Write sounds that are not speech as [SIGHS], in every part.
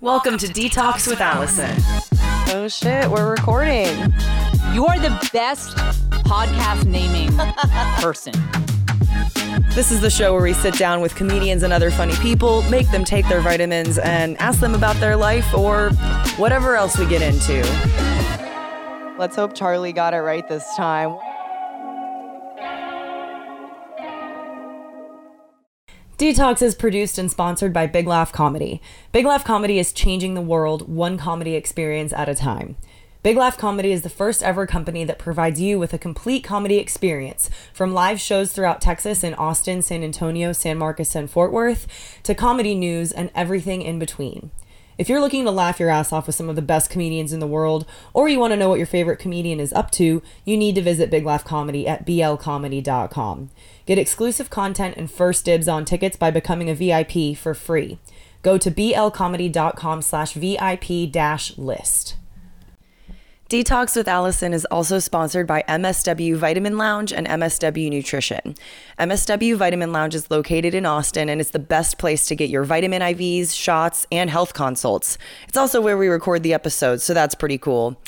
Welcome to Detox with Allison. Oh shit, we're recording. You are the best podcast naming [LAUGHS] person. This is the show where we sit down with comedians and other funny people, make them take their vitamins, and ask them about their life or whatever else we get into. Let's hope Charlie got it right this time. Detox is produced and sponsored by Big Laugh Comedy. Big Laugh Comedy is changing the world one comedy experience at a time. Big Laugh Comedy is the first ever company that provides you with a complete comedy experience, from live shows throughout Texas in Austin, San Antonio, San Marcos, and Fort Worth, to comedy news and everything in between. If you're looking to laugh your ass off with some of the best comedians in the world, or you want to know what your favorite comedian is up to, you need to visit Big Laugh Comedy at blcomedy.com. Get exclusive content and first dibs on tickets by becoming a VIP for free. Go to blcomedy.com slash VIP dash list. Detox with Allison is also sponsored by MSW Vitamin Lounge and MSW Nutrition. MSW Vitamin Lounge is located in Austin and it's the best place to get your vitamin IVs, shots, and health consults. It's also where we record the episodes, so that's pretty cool.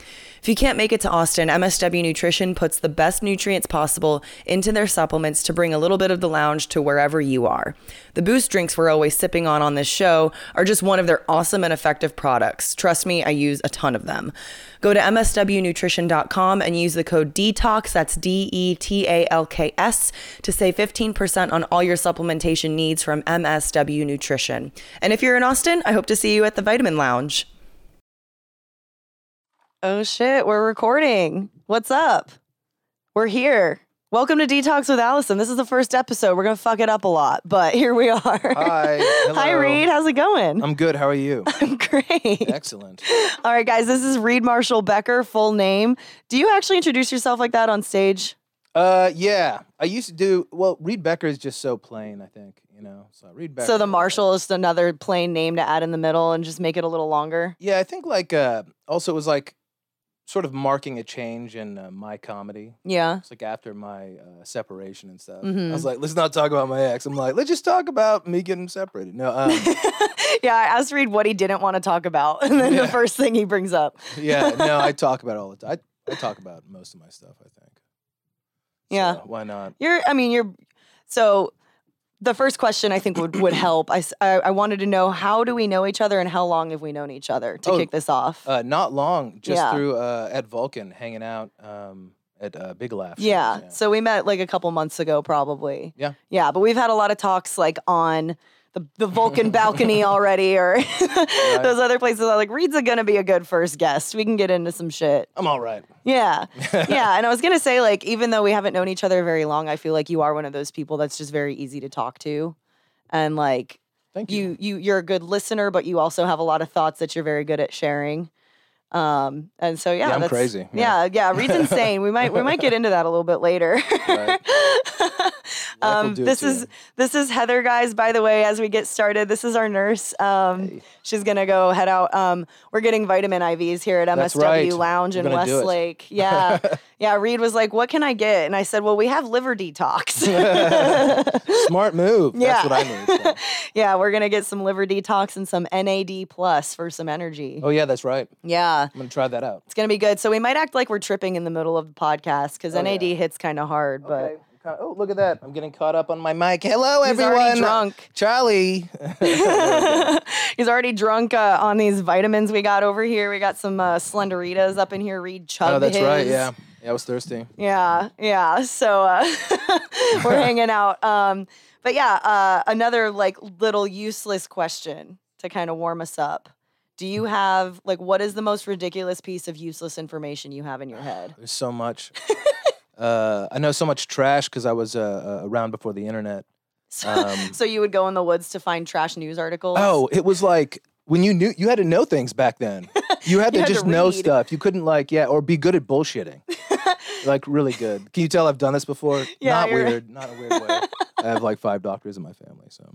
If you can't make it to Austin, MSW Nutrition puts the best nutrients possible into their supplements to bring a little bit of the lounge to wherever you are. The boost drinks we're always sipping on on this show are just one of their awesome and effective products. Trust me, I use a ton of them. Go to mswnutrition.com and use the code DETOX, that's D E T A L K S, to save 15% on all your supplementation needs from MSW Nutrition. And if you're in Austin, I hope to see you at the Vitamin Lounge. Oh shit, we're recording. What's up? We're here. Welcome to Detox with Allison. This is the first episode. We're gonna fuck it up a lot, but [LAUGHS] here we are. Hi. [LAUGHS] Hi. Reed. How's it going? I'm good. How are you? [LAUGHS] I'm great. Excellent. All right, guys. This is Reed Marshall Becker, full name. Do you actually introduce yourself like that on stage? Uh, yeah. I used to do well. Reed Becker is just so plain. I think you know. So Reed Becker. So the Marshall is another plain name to add in the middle and just make it a little longer. Yeah, I think like uh, also it was like sort of marking a change in uh, my comedy. Yeah. It's like after my uh, separation and stuff. Mhm. I was like, let's not talk about my ex. I'm like, let's just talk about me getting separated. No, um, [LAUGHS] yeah, I asked Reed what he didn't want to talk about, and then the first thing he brings up. [LAUGHS] yeah, no, I [LAUGHS] talk about all the time. I, I talk about most of my stuff. I think. Yeah. So, why not? You're, I mean, you're, so the first question I think would, would [CLEARS THROAT] help. I, I wanted to know how do we know each other and how long have we known each other to Oh, kick this off? Uh, not long, just Yeah. through uh, at Vulcan, hanging out um, at uh, Big Laugh. shows, yeah. So we met like a couple months ago, probably. Yeah. Yeah. But we've had a lot of talks like on the, the Vulcan [LAUGHS] balcony already or [LAUGHS] those other places. I'm like, Reed's to be a good first guest. We can get into some shit. I'm all right. Yeah. [LAUGHS] yeah. And I was to say, like, even though we haven't known each other very long, I feel like you are one of those people that's just very easy to talk to. And like, Thank you. you you you're a good listener, but you also have a lot of thoughts that you're very good at sharing. Um, and so yeah, Yeah, I'm that's- crazy, Yeah, yeah. yeah, Reed's [LAUGHS] insane. We might we might get into that a little bit later. Right. [LAUGHS] um, this is you. this is Heather, guys. By the way, as we get started, this is our nurse. Um, Hey. she's gonna go head out. Um, we're getting vitamin IVs here at MSW right. Lounge in gonna do it. Westlake. Yeah, [LAUGHS] yeah. Reed was like, "What can I get?" And I said, "Well, we have liver detox." Smart move. Yeah. That's what I need. so. yeah, we're gonna get some liver detox and some NAD plus for some energy. Oh yeah, that's right. Yeah, I'm gonna try that out. it's gonna be good. So we might act like we're tripping in the middle of the podcast because Oh, NAD yeah. hits kind of hard, but. Okay. Kinda- oh, look at that! I'm getting caught up on my mic. Hello, He's everyone. already drunk. Charlie. [LAUGHS] [LAUGHS] He's already drunk uh, on these vitamins we got over here. We got some uh, Slenderitas up in here. Reed Chubb. oh, that's right. Yeah. Yeah, I was thirsty. Yeah, yeah. So uh, [LAUGHS] we're hanging out. Um, but yeah, uh, another like little useless question to kind of warm us up. Do you have like what is the most ridiculous piece of useless information you have in your head? There's so much. [LAUGHS] uh, I know so much trash because I was uh, uh, around before the internet. So, Um, [LAUGHS] so you would go in the woods to find trash news articles. Oh, it was like when you knew you had to know things back then. [LAUGHS] You had to You had to just know stuff. You couldn't like yeah, or be good at bullshitting. like really good. Can you tell I've done this before? Yeah, not weird, not a weird way. I have like five doctors in my family, so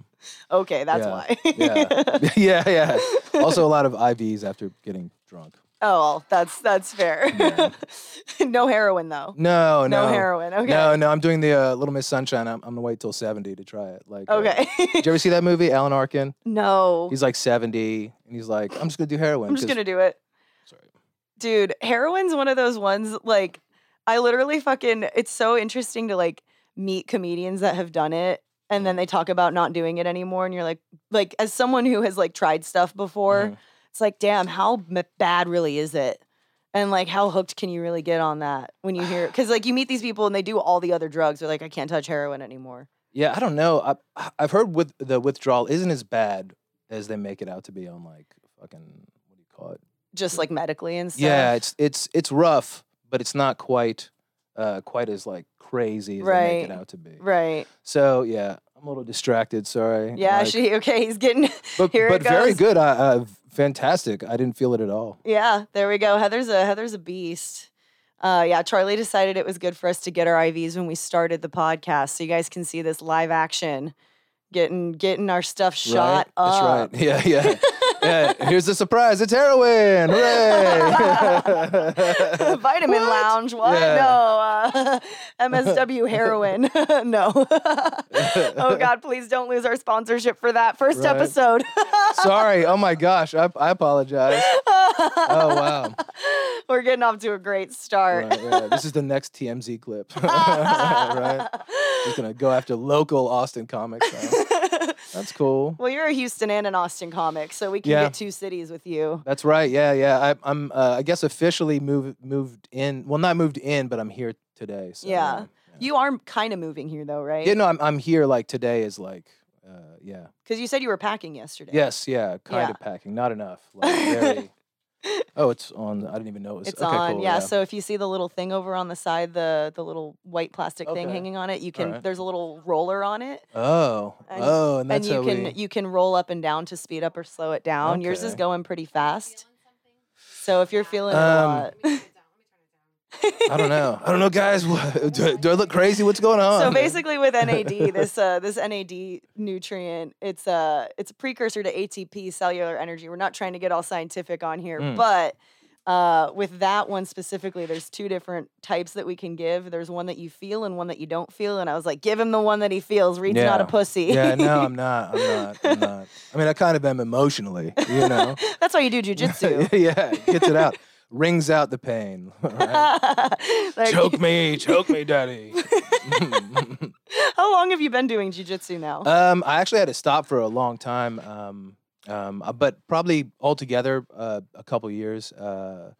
okay, that's yeah. why. yeah, [LAUGHS] [LAUGHS] yeah, yeah. Also, a lot of IVs after getting drunk. Oh, well, that's that's fair. [LAUGHS] no heroin though. No, No no, heroin. Okay. No, no, I'm doing the uh, Little Miss Sunshine. I'm, I'm gonna wait till 70 to try it. Like, uh, Okay. did you ever see that movie, Alan Arkin? no. He's like 70, and he's like, I'm just gonna do heroin. I'm just gonna do it. Sorry. Dude, heroin's one of those ones like I literally fucking it's so interesting to like meet comedians that have done it and then they talk about not doing it anymore and you're like like as someone who has like tried stuff before, Mhm. it's like damn, how m- bad really is it? And like how hooked can you really get on that when you hear [SIGHS] cuz like you meet these people and they do all the other drugs they're like I can't touch heroin anymore. Yeah, I don't know. I, I've heard with the withdrawal isn't as bad as they make it out to be on like fucking what do you call it? Just like medically and stuff. Yeah, it's it's it's rough, but it's not quite uh quite as like crazy as they make it out to be. Right. So yeah, I'm a little distracted. Sorry. Yeah, Like, she okay, he's getting [LAUGHS] but here but very good. Uh, uh, fantastic. I didn't feel it at all. Yeah, there we go. Heather's a Heather's a beast. Uh, yeah, Charlie decided it was good for us to get our IVs when we started the podcast, so you guys can see this live action, getting getting our stuff shot right? up. That's [LAUGHS] right. Yeah, yeah. [LAUGHS] yeah. Here's the surprise. It's heroin. Hooray! [LAUGHS] Vitamin What? Lounge. What? Yeah. No. Uh, [LAUGHS] MSW heroin. [LAUGHS] no. oh God, please don't lose our sponsorship for that first Right. episode. Sorry. Oh my gosh. I, I apologize. Oh wow. We're getting off to a great start. Right, yeah. This is the next TMZ clip. right? Just gonna go after local Austin comics. That's cool. Well, you're a Houston and an Austin comic, so we can Yeah. get two cities with you. That's right. Yeah, yeah. I, I'm. Uh, I guess officially moved moved in. Well, not moved in, but I'm here today. So, Yeah. yeah. You are kind of moving here, though, right? Yeah, no, I'm I'm here. Like today is like, uh, yeah. Because you said you were packing yesterday. Yes, yeah. Kind Yeah. of packing, not enough. Like very. [LAUGHS] oh, it's on. I didn't even know it was. It's okay, on, cool, yeah, So if you see the little thing over on the side, the the little white plastic thing hanging on it, you can. Alright. There's a little roller on it, Oh, And- oh, and that's and you can we. you can roll up and down to speed up or slow it down. Yours is going pretty fast. So if you're feeling Um, a lot. [LAUGHS] I don't know. I don't know, guys. [LAUGHS] What, do, do I look crazy? What's going on? So basically, with [LAUGHS] NAD, this uh, this NAD nutrient, it's a it's a precursor to ATP, cellular energy. We're not trying to get all scientific on here, Mm. but uh, with that one specifically, there's two different types that we can give. There's one that you feel and one that you don't feel. And I was like, give him the one that he feels. Reed's not a pussy. yeah, no, I'm not. I'm [LAUGHS] not. I'm not. I mean, I kind of am emotionally, you know. That's why you do jujitsu. yeah, gets it out, wrings out the pain. [LAUGHS] right? [LAUGHS] Like, choke me, choke me, daddy. [LAUGHS] How long have you been doing jujitsu now? um, I actually had to stop for a long time, um, um, uh, but probably altogether uh, a couple years. Uh,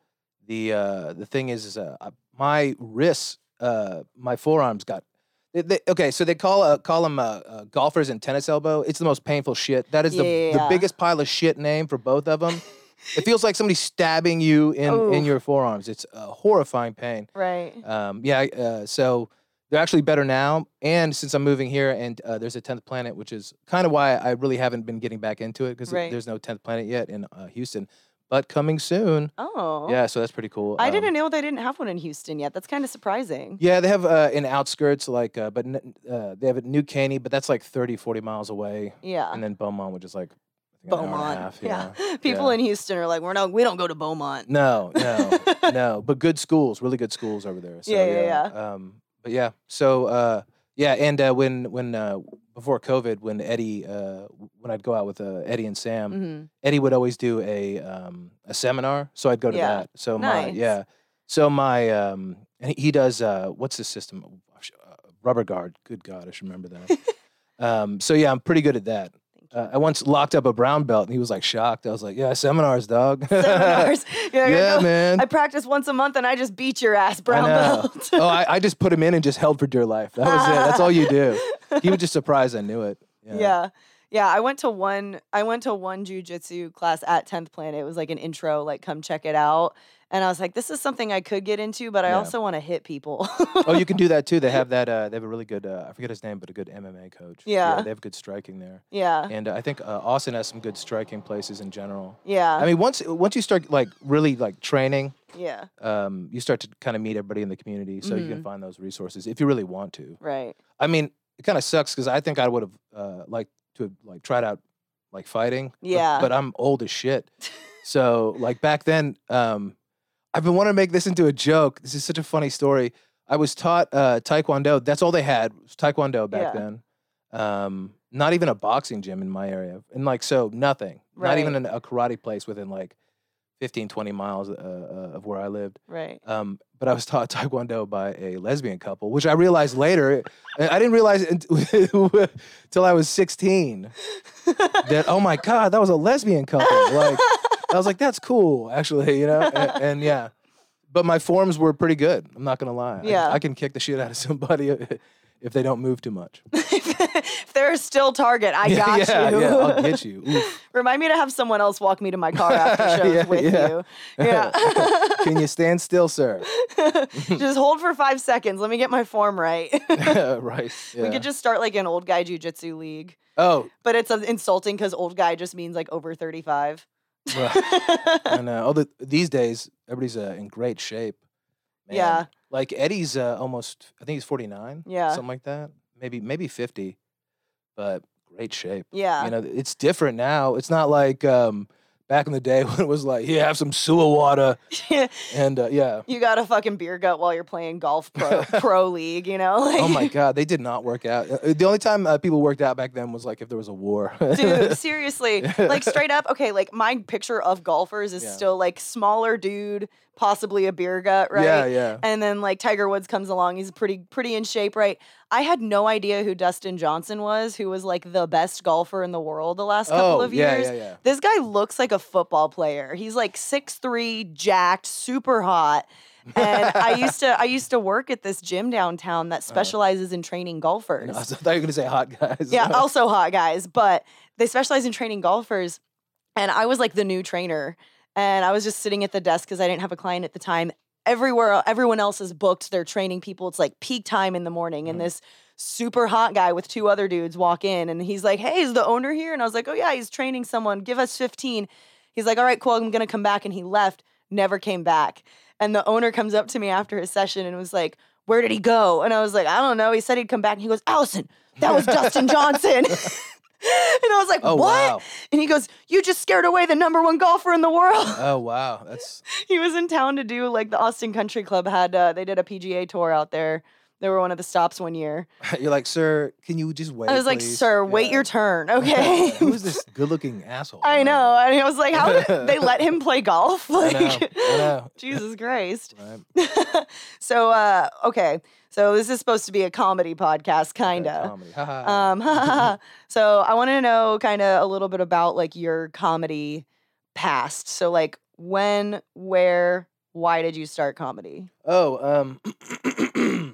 the uh, the thing is, is uh, uh, my wrists, uh, my forearms got. They, they, okay, so they call uh, call them golfers and tennis elbow. It's the most painful shit. That is the, the Yeah. biggest pile of shit name for both of them. It feels like somebody stabbing you in, in your forearms. It's a horrifying pain. right. Um, yeah, uh, so they're actually better now. And since I'm moving here, and uh, there's a tenth planet, which is kind of why I really haven't been getting back into it because Right. there's no tenth planet yet in uh, Houston, but coming soon. Oh. Yeah, so that's pretty cool. I Um, didn't know they didn't have one in Houston yet. That's kind of surprising. Yeah, they have uh, in outskirts, like, uh, but n- uh, they have it in New Caney, but that's like 30, 40 miles away. Yeah. And then Beaumont, which is like I think an hour and a Beaumont. half, yeah. [LAUGHS] People yeah. in Houston are like, we're not we don't go to Beaumont. No, no, [LAUGHS] no. But good schools, really good schools over there. So, Yeah, yeah, Um, but yeah, so uh, yeah, and uh, when when uh, before COVID, when Eddie, uh, when I'd go out with uh, Eddie and Sam, hmm Eddie would always do a um, a seminar, so I'd go to Yeah. that. So my yeah, so my um, and he- he does uh, what's the system? Oh, uh, Rubber guard. Good God, I should remember that. [LAUGHS] um, so yeah, I'm pretty good at that. Uh, I once locked up a brown belt, and he was like shocked. I was like, "Yeah, seminars, dog." [LAUGHS] Seminars. I yeah, man. I practice once a month and I just beat your ass, brown I belt. [LAUGHS] oh, I, I just put him in and just held for dear life. That was it. That's all you do. He was just surprised I knew it. [LAUGHS] Yeah. yeah. Yeah, I went to one I went to one jujitsu class at 10th Planet. It was like an intro, like come check it out. And I was like, this is something I could get into, but I Yeah. also want to hit people. Oh, you can do that too. They [LAUGHS] have that. Uh, they have a really good. Uh, I forget his name, but a good MMA coach. Yeah. They have good striking there, yeah. and uh, I think uh, Austin has some good striking places in general. Yeah. I mean, once once you start like really like training, yeah. um, you start to kind of meet everybody in the community, so you can Mhm. find those resources if you really want to. Right. I mean, it kind of sucks because I think I would have uh, liked to have like tried out like fighting. but- Yeah. But, I'm old as shit. [LAUGHS] So like back then, um, I've been wanting to make this into a joke. This is such a funny story. I was taught uh, Taekwondo. That's all they had was Taekwondo back Yeah. then. Um, not even a boxing gym in my area. And like, so nothing. Right. Not even an, a karate place within like 15, 20 miles uh, uh, of where I lived. Right. Um, but I was taught [LAUGHS] Taekwondo by a lesbian couple, which I realized later. I didn't realize until [LAUGHS] I was 16 [LAUGHS] that, oh my God, that was a lesbian couple. Like, I was like, that's cool, actually, you know? And, [LAUGHS] and yeah. But my forms were pretty good. I'm not going to lie. I- Yeah. I, can kick the shit out of [LAUGHS] somebody if they don't move too much. [LAUGHS] if they're still target, I got yeah, you. yeah, I'll get you. Oof. Remind me to have someone else walk me to my car after shows Yeah, with yeah. you. Yeah. Can you stand still, sir? just hold for five seconds. Let me get my form right. right. We could just start like an old guy jujitsu league. Oh, But it's uh, insulting because old guy just means like over 35. Well, I know. Although these days, everybody's uh, in great shape. Man. Yeah. Like Eddie's uh, almost, I think he's 49. Yeah. Something like that. Maybe, maybe 50, but great shape. yeah. You know, it's different now. It's not like um, back in the day [LAUGHS] when it was like, yeah, have some sewer water. [LAUGHS] And uh, yeah. you got a fucking beer gut while you're playing golf pro, [LAUGHS] pro league, you know? Like, Oh my God, they did not work out. Uh, The only time uh, people worked out back then was like if there was a war. Dude, seriously. Like straight up, okay, like my picture of golfers is Yeah. still like smaller dude, possibly a beer gut, right? Yeah, yeah. And then like Tiger Woods comes along, he's pretty pretty in shape, right? I had no idea who Dustin Johnson was, who was like the best golfer in the world the last couple oh, of yeah, years. yeah, yeah. This guy looks like a football player. He's like 6'3, jacked, super hot. And I used to I used to work at this gym downtown that [LAUGHS] uh. specializes in training golfers. I thought you were going to say hot guys. Yeah, [LAUGHS] also hot guys, but they specialize in training golfers. And I was like the new trainer. And I was just sitting at the desk because I didn't have a client at the time. Everywhere, everyone else is booked. They're training people. It's like peak time in the morning. And mm-hmm. this super hot guy with two other dudes walk in and he's like, Hey, is the owner here? And I was like, Oh, yeah, he's training someone. Give us 15. He's like, All right, cool. I'm going to come back. And he left, never came back. And the owner comes up to me after his session and was like, Where did he go? And I was like, I don't know. He said he'd come back. And he goes, Allison, that was Dustin [LAUGHS] Johnson. [LAUGHS] [LAUGHS] and I was like, Oh, What? wow. And he goes, You just scared away the number one golfer in the world. Oh, wow. That's [LAUGHS] he was in town to do like the Austin Country Club had, uh, they did a PGA tour out there. They were one of the stops one year. [LAUGHS] You're like, sir, can you just wait? I was like, please?" Sir, wait your turn, okay? Who's this good-looking asshole? I Like, know. And I was like, How did they let him play golf? I Like, know. I know. Jesus Christ. So, uh, okay. So this is supposed to be a comedy podcast, kind of. Um, [LAUGHS] so I want to know kind of a little bit about like your comedy past. So like when, where, why did you start comedy? oh, um, clear my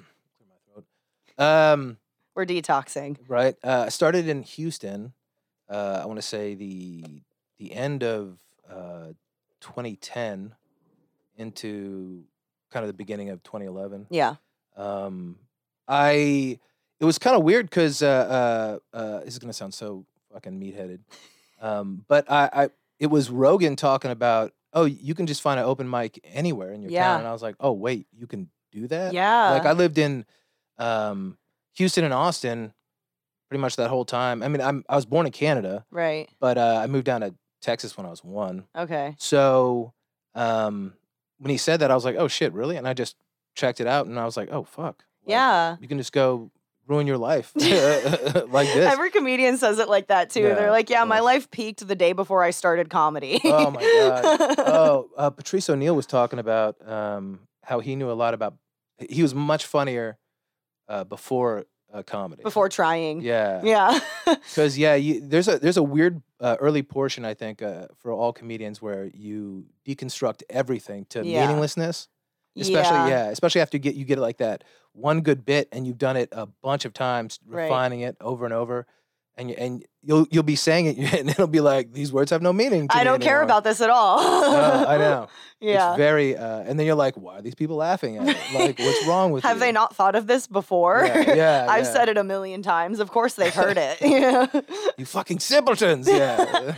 throat. Um, We're detoxing. right. Uh, I started in Houston. Uh, I want to say the the end of uh, 2010 into kind of the beginning of 2011. Yeah. Um, I it was kind of weird because uh, uh, uh, this is gonna sound so fucking meatheaded, um, but I, I it was Rogan talking about oh you can just find an open mic anywhere in your Yeah. town, and I was like oh wait you can do that Yeah. like I lived in um, Houston and Austin pretty much that whole time. I mean I'm I was born in Canada, right. but uh, I moved down to Texas when I was one. Okay. So um, when he said that, I was like, "Oh shit, really?" And I just checked it out, and I was like, "Oh fuck, Like, yeah. you can just go ruin your life [LAUGHS] [LAUGHS] like this." Every comedian says it like that too. Yeah, They're like, yeah, my yeah. life peaked the day before I started comedy. oh my god! [LAUGHS] Oh, uh, Patrice O'Neal was talking about um, how he knew a lot about. He was much funnier uh, before uh, comedy. Before trying. yeah, Yeah. Because yeah, you, there's a there's a weird uh, early portion I think uh, for all comedians where you deconstruct everything to Yeah. meaninglessness. Especially yeah. especially after you get you get it like that one good bit and you've done it a bunch of times Right. refining it over and over and you, and you'll you'll be saying it [LAUGHS] and it'll be like these words have no meaning to I me don't care about this at all. No, i know [LAUGHS] yeah. it's very uh, and then you're like why are these people laughing at it like what's wrong with Have you? they not thought of this before? yeah, yeah [LAUGHS] I've yeah. said it a million times. Of course they've heard it. Yeah. you fucking simpletons yeah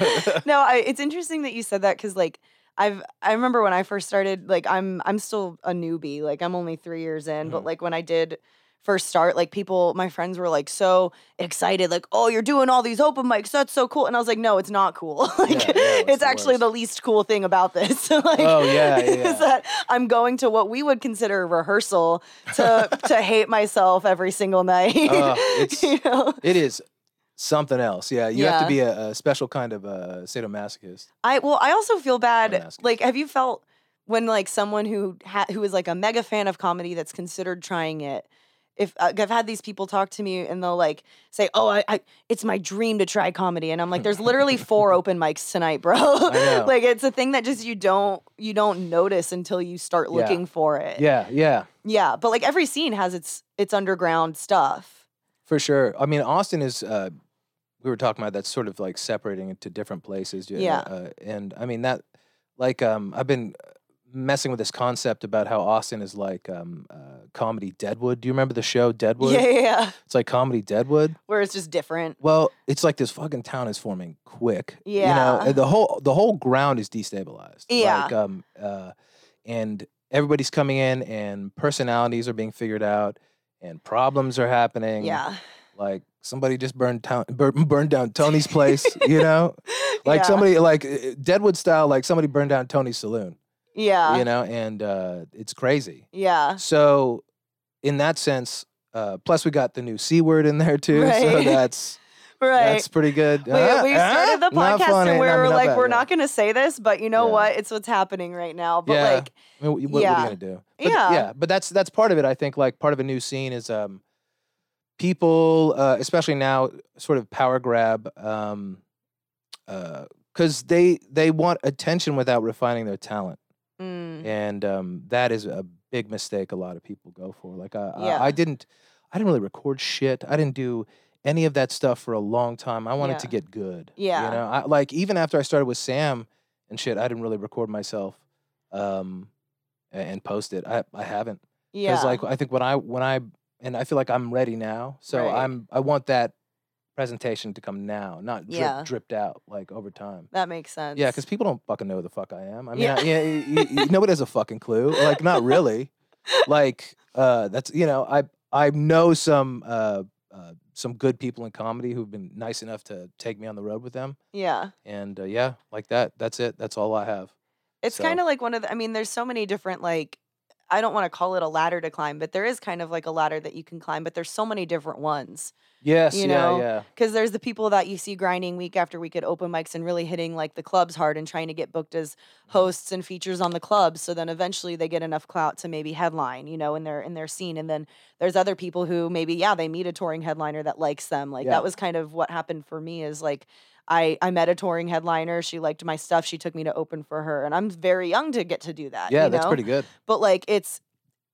no, I, it's interesting that you said that because like I've I remember when I first started. Like I'm I'm still a newbie. Like I'm only three years in, but Mhm. like when I did first start, like people, my friends were like so excited, like, oh, you're doing all these open mics. That's so cool. And I was like, no, it's not cool. [LAUGHS] like, Yeah, yeah, it's the actually worst. the least cool thing about this. [LAUGHS] like, Oh, yeah, yeah, is that I'm going to what we would consider a rehearsal to to hate myself every single night. Uh, [LAUGHS] it's- you know? It is something else. Yeah, you have to be a, a special kind of uh, sadomasochist. I well, I also feel bad. Like, have you felt when like someone who ha- who is like a mega fan of comedy that's considered trying it? If uh, I've had these people talk to me and they'll like say, "Oh, I, I it's my dream to try comedy," and I'm like, "There's literally four [LAUGHS] open mics tonight, bro. [LAUGHS] like, it's a thing that just you don't you don't notice until you start Yeah. looking for it. Yeah, yeah, yeah. But like every scene has its its underground stuff. for sure. I mean, Austin is. Uh, we were talking about that sort of like separating into different places. Yeah. Uh, and I mean that, like, um, I've been messing with this concept about how Austin is like um, uh, comedy Deadwood. Do you remember the show [LAUGHS] Deadwood? Yeah, yeah, yeah. It's like comedy Deadwood. Where it's just different. Well, it's like this fucking town is forming quick. Yeah, you know, the whole the whole ground is destabilized. Yeah. Like um uh and everybody's coming in and personalities are being figured out and problems are happening. Yeah. Like somebody just burned town bur- [LAUGHS] burned down Tony's place, you know? [LAUGHS] Like Yeah. somebody like uh, Deadwood style like somebody burned down Tony's saloon, Yeah. you know, and uh it's crazy. Yeah. So in that sense uh, plus we got the new C word in there too, so that's [LAUGHS] Right. that's pretty good. We, Uh, we uh, started the not podcast and we I mean, were like, bad, we're yeah. not going to say this, but you know Yeah. what? It's what's happening right now. But yeah. like, I mean, what, what are yeah. you gonna do? But, Yeah. yeah. But that's that's part of it. I think like part of a new scene is um, people, uh, especially now, sort of power grab, um, because they they want attention without refining their talent, mm, and um, that is a big mistake. A lot of people go for. Like I, Yeah. I, I didn't, I didn't really record shit. I didn't do any of that stuff for a long time. I wanted to get good. Yeah. You know, I, like even after I started with Sam and shit, I didn't really record myself um, and post it. I, I haven't. yeah. Because like I think when I when I and I feel like I'm ready now. So Right. I'm I want that presentation to come now, not drip, Yeah. dripped out like over time. that makes sense. Yeah, because people don't fucking know who the fuck I am. I mean, Yeah. I, yeah, y- y- nobody has a fucking clue. Like, not really. [LAUGHS] like, uh, that's you know, I I know some uh, uh, some good people in comedy who've been nice enough to take me on the road with them, Yeah. and uh, yeah, like that. That's it. That's all I have. It's So- kind of like one of the, I mean, there's so many different, like, I don't want to call it a ladder to climb, but there is kind of like a ladder that you can climb, but there's so many different ones. Yes. You know, yeah. Because there's the people that you see grinding week after week at open mics and really hitting like the clubs hard and trying to get booked as Mm-hmm. hosts and features on the clubs. So then eventually they get enough clout to maybe headline, you know, in their in their scene. And then there's other people who maybe yeah they meet a touring headliner that likes them. Like Yeah. that was kind of what happened for me. Is like I I met a touring headliner. She liked my stuff. She took me to open for her, and I'm very young to get to do that. Yeah, you that's pretty good. but like it's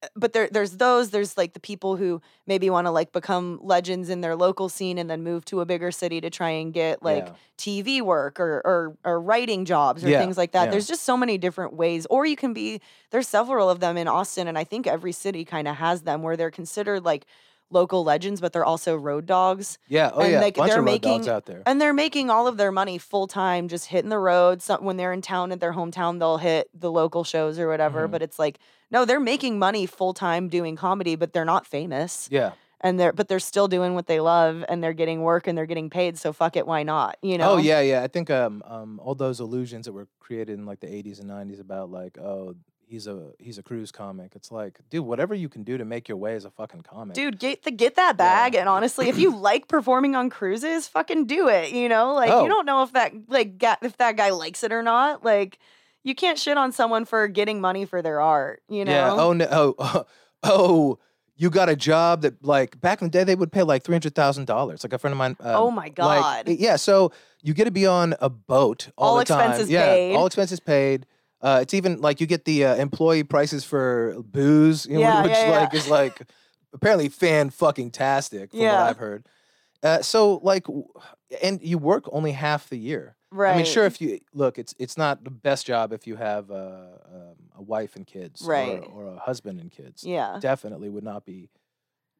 eh, but there there's those there's like the people who maybe want to like become legends in their local scene and then move to a bigger city to try and get like Yeah. TV work or or or writing jobs or Yeah, things like that. yeah. There's just so many different ways or you can be there's several of them in Austin and I think every city kind of has them where they're considered like local legends but they're also road dogs Yeah. Oh And, yeah. like, Bunch they're of road dogs making- out there. and they're making all of their money full time just hitting the road. So when they're in town at their hometown, they'll hit the local shows or whatever. Mhm. But it's like, no, they're making money full time doing comedy, but they're not famous. Yeah. And they're but they're still doing what they love and they're getting work and they're getting paid. So fuck it, why not? You know? Oh yeah, yeah. I think um um all those illusions that were created in like the 80s and 90s about like oh he's a he's a cruise comic. It's like dude, whatever you can do to make your way as a fucking comic. Dude, get the get that bag, and honestly, if you [CLEARS THROAT] like performing on cruises, fucking do it. You know, like Oh. you don't know if that like if that guy likes it or not. Like, you can't shit on someone for getting money for their art. You know? Yeah. Oh no. Oh, [LAUGHS] oh, you got a job that like back in the day they would pay like three hundred thousand dollars. Like a friend of mine. Um, Oh my like, God. yeah. So you get to be on a boat all, All the time. expenses yeah. paid. All expenses paid. Uh, it's even like you get the uh, employee prices for booze, you know, [LAUGHS] Yeah, which yeah, yeah. like is like apparently fan fucking tastic from what I've heard. Uh, so like, and you work only half the year. right. I mean, sure, if you look, it's it's not the best job if you have uh, um, a wife and kids, or- Right. or, a husband and kids. Yeah. definitely would not be,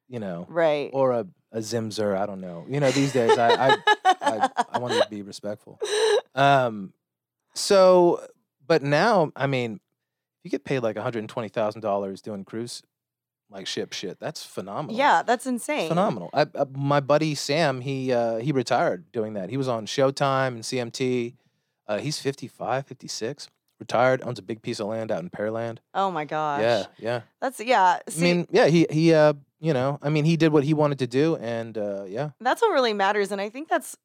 you know, Right. or a, a Zimzer. I don't know. You know, these days I I, I, I want to be [LAUGHS] respectful. Um, so, but now, I mean, you get paid like one hundred and twenty thousand dollars doing cruise, like ship shit. That's phenomenal. Yeah, that's insane. phenomenal. I, uh, my buddy Sam, he uh, he retired doing that. He was on Showtime and CMT. Uh, he's 55, 56, retired, owns a big piece of land out in Pearland. Oh my gosh. Yeah, yeah. That's yeah. See, I mean, yeah, he he uh, you know, I mean, he did what he wanted to do, and uh, yeah, that's what really matters, and I think that's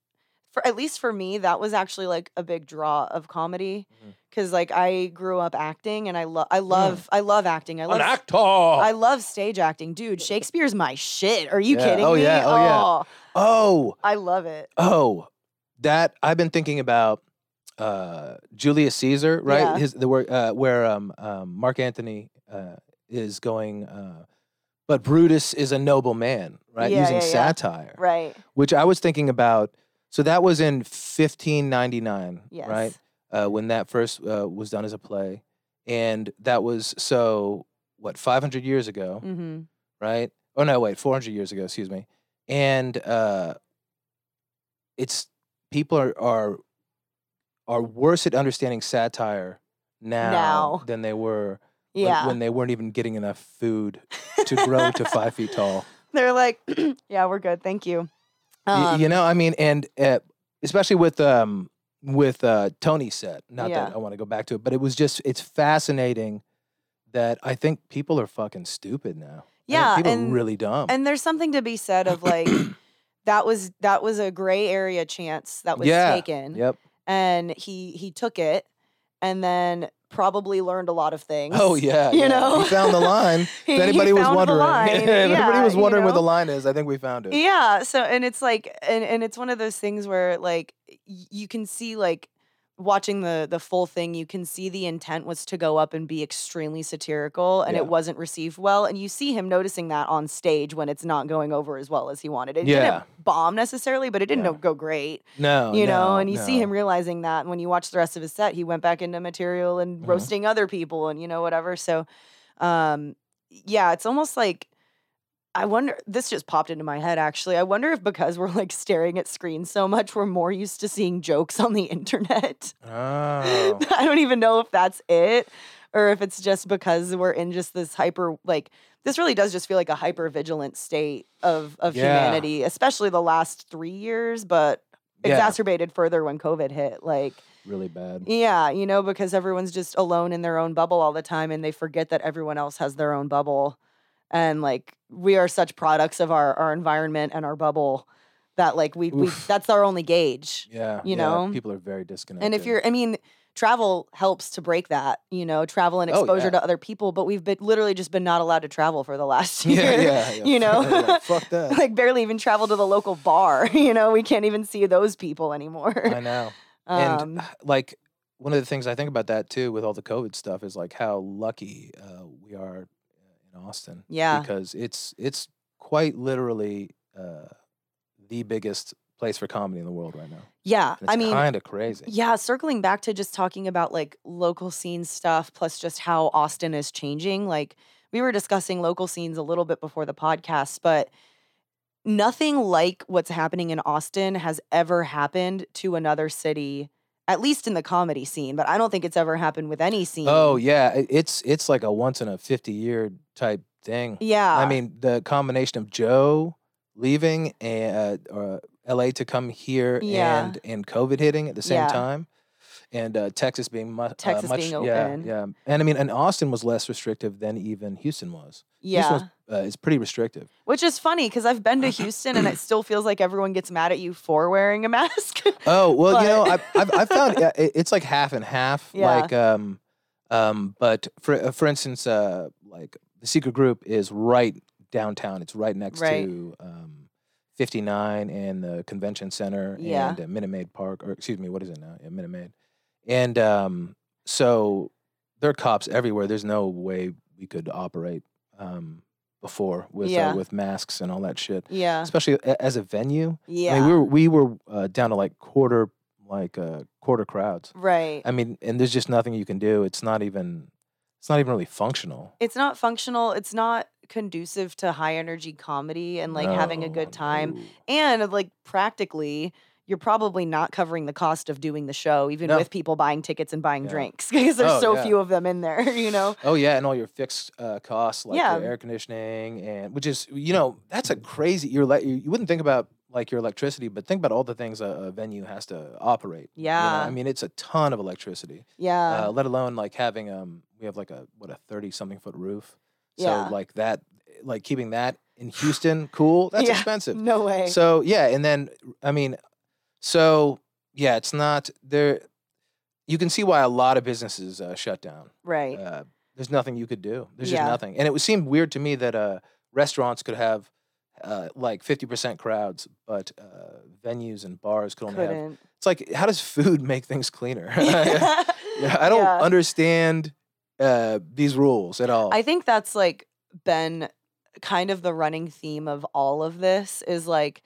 for at least for me, that was actually like a big draw of comedy Mhm. Because like I grew up acting, and I love I love I love acting. I love an actor. I love stage acting, dude. Shakespeare's my shit. Are you Yeah. kidding Oh, me? yeah. Oh, yeah. oh, I love it. oh, that I've been thinking about uh, Julius Caesar, right? Yeah. His the word uh, where um, um, Mark Antony uh, is going, uh, but Brutus is a noble man, right? Yeah, Using yeah, yeah. satire, Right. which I was thinking about. So that was in 1599, Yes. right? Uh, when that first uh, was done as a play, and that was so what 500 years ago, Mm-hmm. right? Oh no, wait, 400 years ago, excuse me. And uh it's people are are are worse at understanding satire now, Now. than they were when- Yeah. when, they weren't even getting enough food to [LAUGHS] grow to five feet tall. They're like, [CLEARS THROAT] yeah, we're good. Thank you. Um, you know, I mean, and uh, especially with um with uh Tony's set. Not Yeah. that I want to go back to it, but it was just it's fascinating that I think people are fucking stupid now. I Yeah, people and- are really dumb. and there's something to be said of like [CLEARS THROAT] that was that was a gray area chance that was Yeah. taken yep. and he he took it and then probably learned a lot of things Oh yeah, you yeah. know? he found the line. [LAUGHS] He- if he anybody was found the wondering, line, [LAUGHS] if anybody yeah, was you wondering where the line is, I think we found it. yeah so and it's like and, and it's one of those things where like y- you can see like watching the the full thing you can see the intent was to go up and be extremely satirical and Yeah. it wasn't received well and you see him noticing that on stage when it's not going over as well as he wanted it Yeah. didn't bomb necessarily but it didn't Yeah. go great No, you know and you see him realizing that and when you watch the rest of his set he went back into material and Mhm. roasting other people and you know whatever so um yeah it's almost like i wonder this just popped into my head actually i wonder if because we're like staring at screens so much we're more used to seeing jokes on the internet Oh, [LAUGHS] i don't even know if that's it or if it's just because we're in just this hyper like this really does just feel like a hyper vigilant state of of Yeah. humanity especially the last 3 years but Yeah. exacerbated further when covid hit like really bad. yeah you know because everyone's just alone in their own bubble all the time and they forget that everyone else has their own bubble and like we are such products of our our environment and our bubble that like we, we that's our only gauge Yeah, you yeah, know? people are very disconnected. and if you're, I mean, travel helps to break that, you know, travel and Oh, exposure yeah. to other people. But we've been literally just been not allowed to travel for the last [LAUGHS] [LAUGHS] year. yeah, yeah, you know, [LAUGHS] yeah, fuck that. like barely even travel to the local bar. You know, we can't even see those people anymore. I know. And Um, like one of the things I think about that too, with all the COVID stuff, is like how lucky uh, we are in Austin. Yeah. because it's it's quite literally uh, the biggest place for comedy in the world right now. yeah, I mean, kind of crazy. Yeah, circling back to just talking about like local scene stuff, plus just how Austin is changing. Like we were discussing local scenes a little bit before the podcast, but nothing like what's happening in Austin has ever happened to another city, at least in the comedy scene. But I don't think it's ever happened with any scene. Oh yeah, it's it's like a once in a fifty year type thing. yeah. I mean, the combination of Joe leaving and uh, uh, L.A. to come here Yeah. and and COVID hitting at the same Yeah. time, and uh, Texas being mu- Texas uh, much being yeah open. yeah, and I mean, and Austin was less restrictive than even Houston was. yeah. Houston was, uh, it's pretty restrictive. Which is funny because I've been to Houston and it [CLEARS THROAT] still feels like everyone gets mad at you for wearing a mask. [LAUGHS] Oh well, you know, I, I've, I've found [LAUGHS] yeah, it- it's like half and half. Yeah. Like um um, but for uh, for instance, uh, like the secret group is right downtown. It's right next Right. to um, 59 and the convention center Yeah. and uh, Minute Maid Park, or excuse me, what is it now? Yeah, Minute Maid. And um, so there are cops everywhere. There's no way we could operate um, before with Yeah. uh, with masks and all that shit. yeah. Especially a- as a venue. Yeah. I mean, we were we were uh, down to like quarter like uh, quarter crowds. right. I mean, and there's just nothing you can do. It's not even it's not even really functional. it's not functional. It's not conducive to high energy comedy and like having a good time. no. And like practically, you're probably not covering the cost of doing the show, even No. with people buying tickets and buying Yeah. drinks, because there's Oh, so yeah. few of them in there. [LAUGHS] You know. Oh yeah, and all your fixed uh, costs like Yeah. your air conditioning and which is you know that's a crazy. You're like you, wouldn't think about like your electricity, but think about all the things a, a venue has to operate. you know? Yeah. I mean it's a ton of electricity. Yeah. uh, let alone like having um we have like a what a 30 something foot roof so Yeah. like that like keeping that in houston cool that's Yeah, expensive no way. so yeah and then i mean so yeah it's not there you can see why a lot of businesses uh, shut down right. uh, there's nothing you could do there's Yeah. just nothing and it would seem weird to me that uh restaurants could have uh, like 50% crowds but uh, venues and bars could only have Couldn't. it's like how does food [LAUGHS] make things cleaner [LAUGHS] yeah. yeah, I don't understand uh, these rules at all. I think that's like been kind of the running theme of all of this is like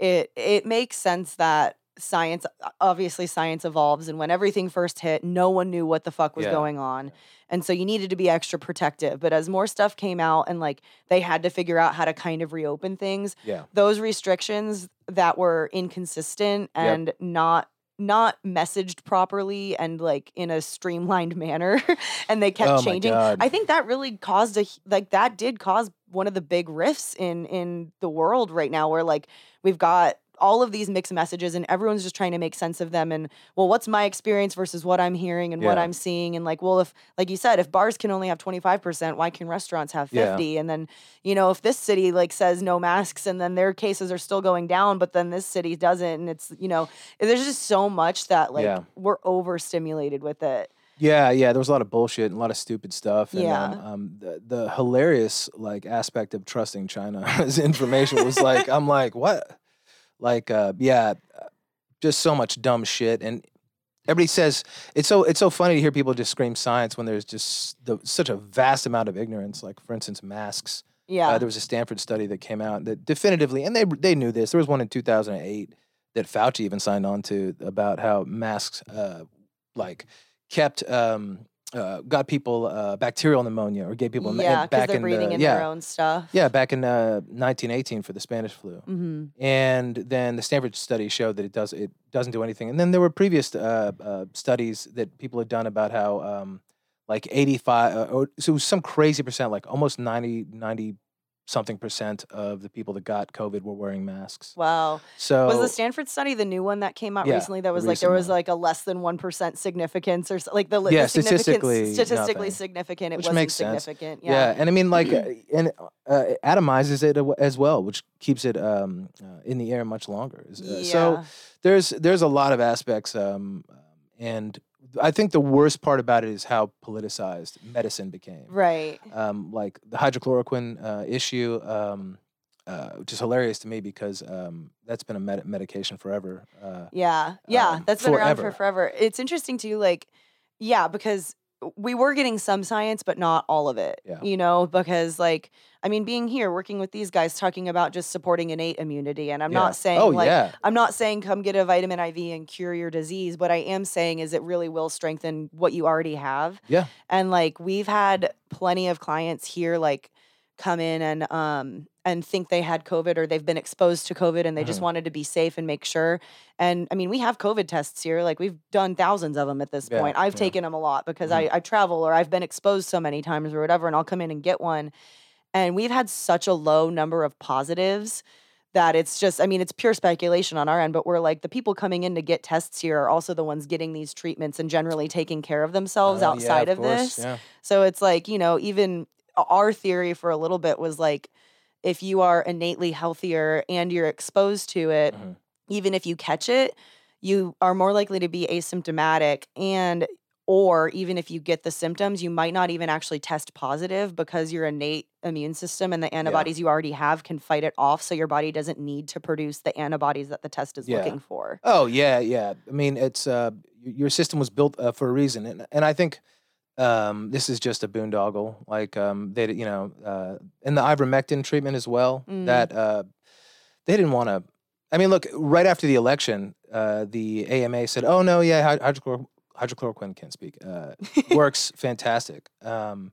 it it makes sense that science obviously science evolves and when everything first hit no one knew what the fuck was Yeah. going on and so you needed to be extra protective but as more stuff came out and like they had to figure out how to kind of reopen things yeah, those restrictions that were inconsistent Yep. and not not messaged properly and like in a streamlined [LAUGHS] manner and they kept Oh changing. I think that really caused a like that did cause one of the big rifts in in the world right now where like we've got all of these mixed messages and everyone's just trying to make sense of them and well what's my experience versus what i'm hearing and what i'm seeing and like well if like you said if bars can only have 25% why can restaurants have Yeah. 50 and then you know if this city like says no masks and then their cases are still going down but then this city doesn't and it's you know there's just so much that like Yeah. we're overstimulated with it yeah, yeah. There was a lot of bullshit and a lot of stupid stuff. And, Yeah. Um, um, the, the hilarious like aspect of trusting China's [LAUGHS] information was like, I'm like, what? Like, uh, yeah, uh, just so much dumb shit. And everybody says it's so it's so funny to hear people just scream science when there's just the, such a vast amount of ignorance. Like, for instance, masks. yeah Uh, there was a Stanford study that came out that definitively, and they they knew this. There was one in 2008 that Fauci even signed on to about how masks, uh, like, kept um, uh, got people uh, bacterial pneumonia or gave people yeah back they're in breathing the, in yeah their own stuff yeah back in uh, 1918 for the Spanish flu. hmm And then the Stanford study showed that it does it doesn't do anything. And then there were previous uh, uh, studies that people had done about how um, like 85 uh, or, so it was some crazy percent like almost 90 90 something percent of the people that got covid were wearing masks. wow So was the Stanford study the new one that came out Yeah, recently that was like there was one. like a less than 1% significance or like the, Yeah, the significance- statistically statistically nothing. significant it Which wasn't makes sense. significant yeah. yeah, and I mean like [CLEARS THROAT] uh, and uh, it atomizes it as well, which keeps it um, uh, in the air much longer. Uh, yeah. So there's there's a lot of aspects um, and I think the worst part about it is how politicized medicine became. right Um, like the hydrochloroquine uh, issue, um, uh, which is hilarious to me because um, that's been a med- medication forever. Uh, Yeah, yeah, um, that's been around for forever. forever. It's interesting too, like, yeah, because we were getting some science, but not all of it. Yeah. You know, because like, I mean, being here, working with these guys, talking about just supporting innate immunity, and I'm yeah. not saying Oh like. yeah. I'm not saying come get a vitamin IV and cure your disease. What I am saying is it really will strengthen what you already have. Yeah. And like we've had plenty of clients here like come in and um and think they had COVID or they've been exposed to COVID and they just Mhm. wanted to be safe and make sure. And I mean, we have COVID tests here. Like we've done thousands of them at this Yeah, point. I've yeah. taken them a lot because Mhm. I, I travel or I've been exposed so many times or whatever, and I'll come in and get one. And we've had such a low number of positives that it's just, I mean, it's pure speculation on our end, but we're like the people coming in to get tests here are also the ones getting these treatments and generally taking care of themselves Oh, yeah, outside of, this. Yeah. So it's like, you know, even our theory for a little bit was like, if you are innately healthier and you're exposed to it, Mhm. even if you catch it, you are more likely to be asymptomatic and or even if you get the symptoms, you might not even actually test positive because your innate immune system and the antibodies you already have can fight it off so your body doesn't need to produce the antibodies that the test is Yeah. looking for. Oh yeah, yeah. I mean, it's uh, your system was built uh, for a reason, and and I think um, this is just a boondoggle. Like um, they, you know, uh, in the ivermectin treatment as well. Mm. That uh, they didn't want to. I mean, look, right after the election, uh, the AMA said, "Oh no, yeah, hydrochlor- hydrochloroquine can't speak. Uh, [LAUGHS] works fantastic, um,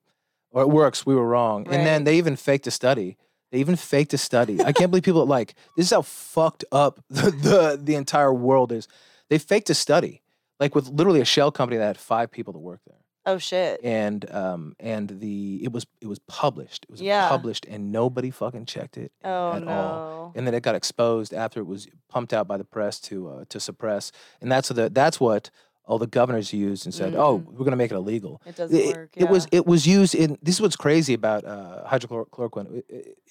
or it works. We were wrong." And then they even faked a study They even faked a study. I can't believe people like this is how fucked up [LAUGHS] the, the the entire world is. They faked a study, like with literally a shell company that had five people to work there, Oh shit. and um and the it was it was published. It was Yeah. published, and nobody fucking checked it Oh at no. all. And then it got exposed after it was pumped out by the press to uh, to suppress, and that's the that's what all the governors used and said, "Oh, we're going to make it illegal." It doesn't it, work. it was it was used in this is what's crazy about uh, hydrochloroquine.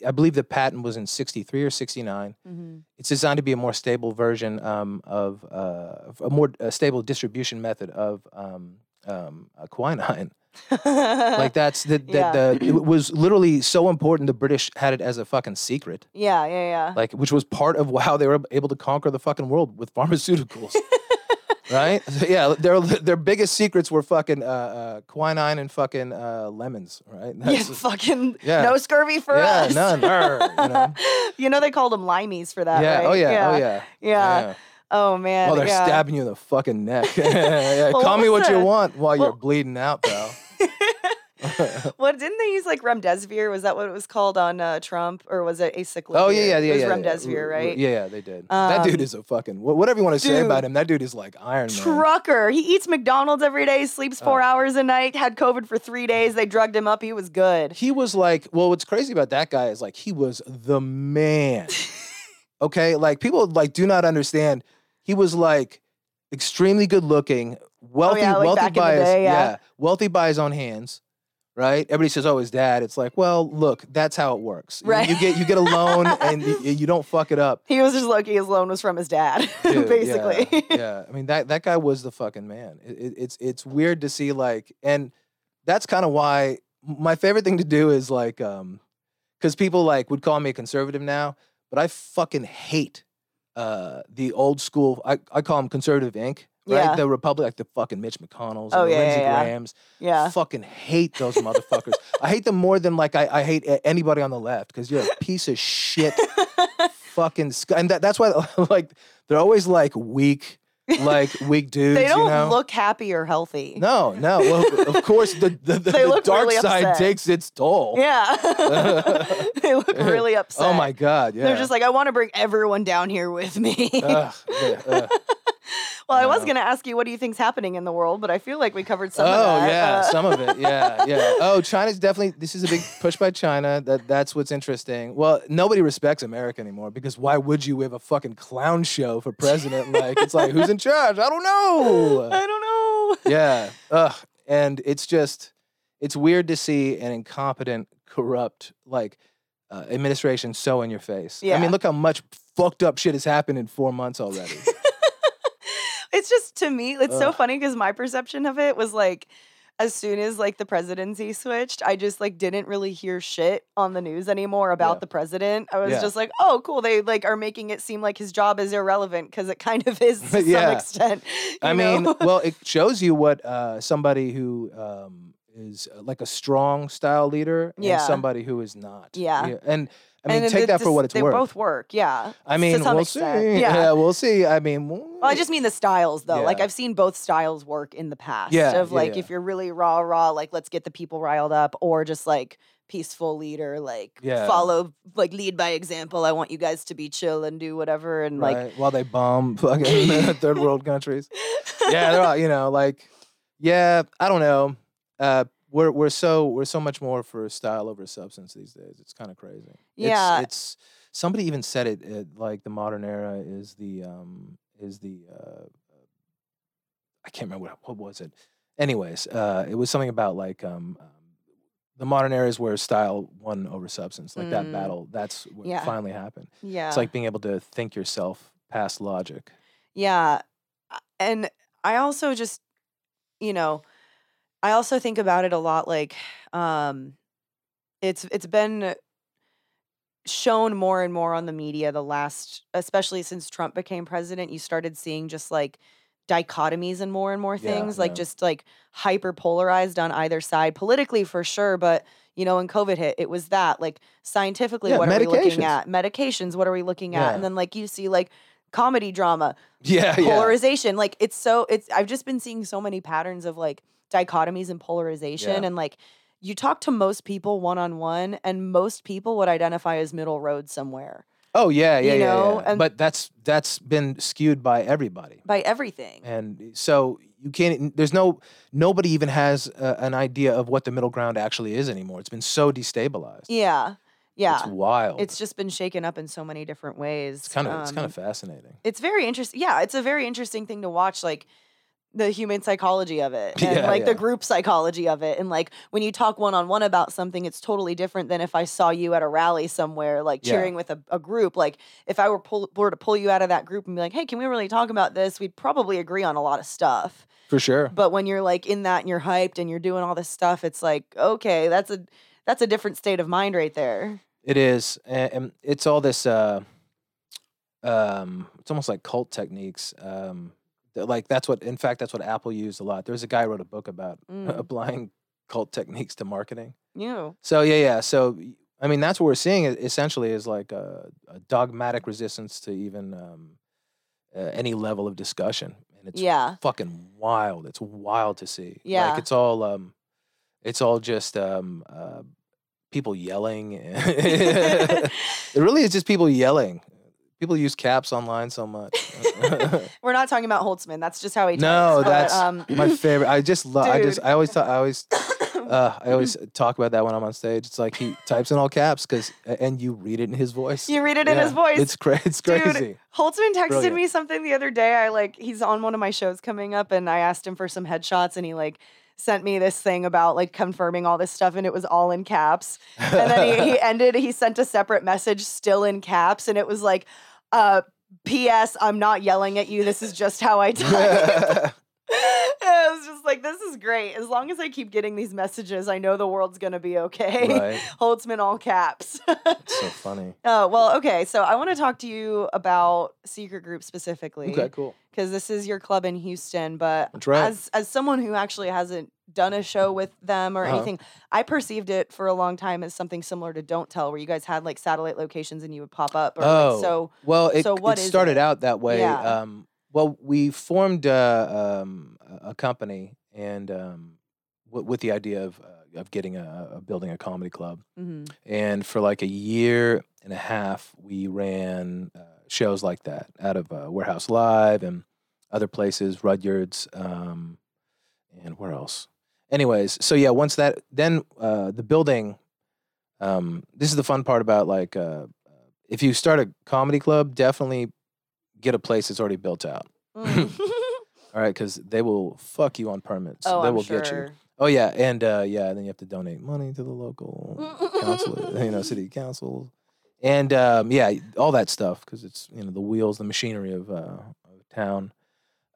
I- believe the patent was in 63 or 69. Mhm. It's designed to be a more stable version um, of uh, a more uh, stable distribution method of um, um, uh, quinine. [LAUGHS] like that's the, the, Yeah. the it was literally so important the British had it as a fucking secret. yeah, yeah, yeah. Like which was part of how they were able to conquer the fucking world with pharmaceuticals. [LAUGHS] right? So, [LAUGHS] yeah, their their biggest secrets were fucking uh, uh, quinine and fucking uh, lemons, right? yeah, That's- fucking yeah. no scurvy for yeah, us. none. Arr, you know? You know they called them limeys for that, yeah. right? Oh yeah. Oh yeah. Yeah. Oh man. While they're yeah. stabbing you in the fucking neck. [LAUGHS] [LAUGHS] yeah, Well, call what me what you want while you're bleeding out, pal. [LAUGHS] What didn't they use like remdesivir? Was that what it was called on uh, Trump, or was it acyclovir? Oh yeah, yeah, yeah, It was yeah. remdesivir, r- right? Yeah, yeah, they did. that dude Um, is a fucking whatever you want to say about him. That dude is like Iron Man. Trucker. He eats McDonald's every day, sleeps four Oh. hours a night, had COVID for three days. They drugged him up. He was good. he was like, well, what's crazy about that guy is like he was the man. okay, like people like do not understand. He was like extremely good looking, wealthy, Oh, yeah, like wealthy by his day, yeah. wealthy by his own hands. Right? Everybody says, "Oh, his dad." It's like, well, look, that's how it works. You- Right. You, get you get a loan [LAUGHS] and you, you don't fuck it up. He was just lucky his loan was from his dad, Dude, [LAUGHS] basically. Yeah, yeah. I mean that that guy was the fucking man. It, it, it's it's weird to see like, and that's kind of why my favorite thing to do is like, um, because people like would call me a conservative now, but I fucking hate uh the old school. I I call them conservative Inc. Right, Yeah. the Republic, like the fucking Mitch McConnells, Oh, and the yeah, Lindsey yeah. Grahams. yeah. Fucking hate those [LAUGHS] motherfuckers. I hate them more than like I, I hate anybody on the left because you're a [LAUGHS] piece of shit fucking sc- and that, that's why [LAUGHS] like they're always like weak like weak [LAUGHS] dudes they don't you know look happy or healthy. no no well of [LAUGHS] course the the, the, the dark really side upset. takes its toll Yeah. [LAUGHS] they look really upset. oh my god yeah They're just like, I want to bring everyone down here with me. Ugh, yeah, ugh. [LAUGHS] well, I was going to ask you, what do you think's happening in the world? But I feel like we covered some oh of yeah Uh, some of it [LAUGHS] yeah yeah oh china's definitely this is a big push by china that that's what's interesting well nobody respects america anymore because why would you we have a fucking clown show for president [LAUGHS] like it's like who's in charge i don't know I don't know. yeah. Ugh. And it's just, it's weird to see an incompetent, corrupt, like, uh, administration so in your face. Yeah. I mean, look how much fucked up shit has happened in four months already. It's just to me, it's so funny because my perception of it was like, as soon as like the presidency switched, I just like didn't really hear shit on the news anymore about Yeah. the president. I was Yeah. just like, oh, cool. They like are making it seem like his job is irrelevant because it kind of [LAUGHS] is to [LAUGHS] Yeah. some extent. I you mean, well, it shows you what uh, somebody who um, is uh, like a strong style leader and Yeah. somebody who is not. Yeah. And I mean, And take that for what it's they worth. They both work. Yeah. I mean, we'll extent. see. Yeah. we'll see. I mean, Well, I just mean the styles though. Like I've seen both styles work in the past. Yeah, Of yeah, like yeah. if you're really raw, raw, like let's get the people riled up, or just like peaceful leader, like Yeah. follow, like lead by example. I want you guys to be chill and do whatever, and like while they bomb [LAUGHS] fucking [LAUGHS] third world countries. yeah, they're all you know, like, yeah, I don't know. Uh, we're we're so we're so much more for style over substance these days. It's kind of crazy. Yeah. it's, it's somebody even said it, it. Like the modern era is the um is the uh, I can't remember what what was it. Anyways, uh, it was something about like um. um the modern era is where style won over substance. Like that Mm. battle, that's what Yeah. finally happened. yeah, It's like being able to think yourself past logic. Yeah. And I also just, you know, I also think about it a lot like um it's it's been shown more and more on the media the last especially since Trump became president, you started seeing just like dichotomies and more and more Yeah, things like yeah. just like hyper polarized on either side politically for sure but you know when covid hit it was that like scientifically Yeah, what are we looking at medications what are we looking at Yeah. and then like you see like comedy drama [LAUGHS] Yeah, yeah. polarization like it's so it's i've just been seeing so many patterns of like dichotomies and polarization Yeah. and like you talk to most people one on one, and most people would identify as middle road somewhere Oh yeah, yeah, You yeah, know, yeah. and- but that's that's been skewed by everybody, by everything. and so you can't. There's no nobody even has uh, an idea of what the middle ground actually is anymore. It's been so destabilized. yeah, yeah. it's wild. It's just been shaken up in so many different ways. it's kind of it's kind Um, of fascinating. it's very interesting. Yeah, it's a very interesting thing to watch, like the human psychology of it [LAUGHS] and Yeah, like yeah. the group psychology of it. And like when you talk one on one about something, it's totally different than if I saw you at a rally somewhere, like Yeah. cheering with a, a group. Like if I were, pull, were to pull you out of that group and be like, hey, can we really talk about this? We'd probably agree on a lot of stuff. For sure. But when you're like in that and you're hyped and you're doing all this stuff, it's like, okay, that's a that's a different state of mind right there. It is, and, it's all this. Uh, um, it's almost like cult techniques. Um, like that's what, in fact, that's what Apple used a lot. There's a guy who wrote a book about [LAUGHS] Mm. applying cult techniques to marketing. You. So yeah, yeah. So I mean, that's what we're seeing. Essentially, is like a, a dogmatic resistance to even um, uh, any level of discussion, and it's Yeah. fucking wild. It's wild to see. Yeah. like it's all um, it's all just um, uh, people yelling. [LAUGHS] [LAUGHS] it really is just people yelling. People use caps online so much. [LAUGHS] We're not talking about Holtzman. That's just how he no, types, but, that's um, my favorite. I just love. I just. I always. Thought, I always. [COUGHS] Uh, I always talk about that when I'm on stage. It's like he types in all caps because, and you read it in his voice. You read it in his voice. It's cra- It's Dude, crazy. Holtzman texted Brilliant. me something the other day. I like he's on one of my shows coming up, and I asked him for some headshots, and he like sent me this thing about like confirming all this stuff, and it was all in caps. And then he, he [LAUGHS] ended. He sent a separate message, still in caps, and it was like, uh, "P.S. I'm not yelling at you. This is just how I [LAUGHS] type." [LAUGHS] [LAUGHS] I was just like, "This is great. As long as I keep getting these messages, I know the world's gonna be okay." right. [LAUGHS] Holtzman all caps. It's so [LAUGHS] funny. Oh, well, okay. So I want to talk to you about Secret Group specifically Okay, cool. because this is your club in Houston. But right. as as someone who actually hasn't done a show with them or Uh-huh. anything, I perceived it for a long time as something similar to Don't Tell, where you guys had like satellite locations and you would pop up. Or, Oh, like, so well, it, so what it started it? out that way. Yeah. Um, well, we formed uh, um, a company and um, w- with the idea of uh, of getting a, a building a comedy club. mhm. And for like a year and a half, we ran uh, shows like that out of uh, Warehouse Live and other places, Rudyard's, um, and where else? Anyways, so yeah, once that, then uh, the building. Um, this is the fun part about like uh, if you start a comedy club, definitely get a place that's already built out. Mm. [LAUGHS] All right, because they will fuck you on permits. oh, they I'm will sure. get you. Oh yeah, and uh, yeah, then you have to donate money to the local council, [LAUGHS] you know, city council, and um, yeah, all that stuff because it's you know the wheels, the machinery of, uh, of town,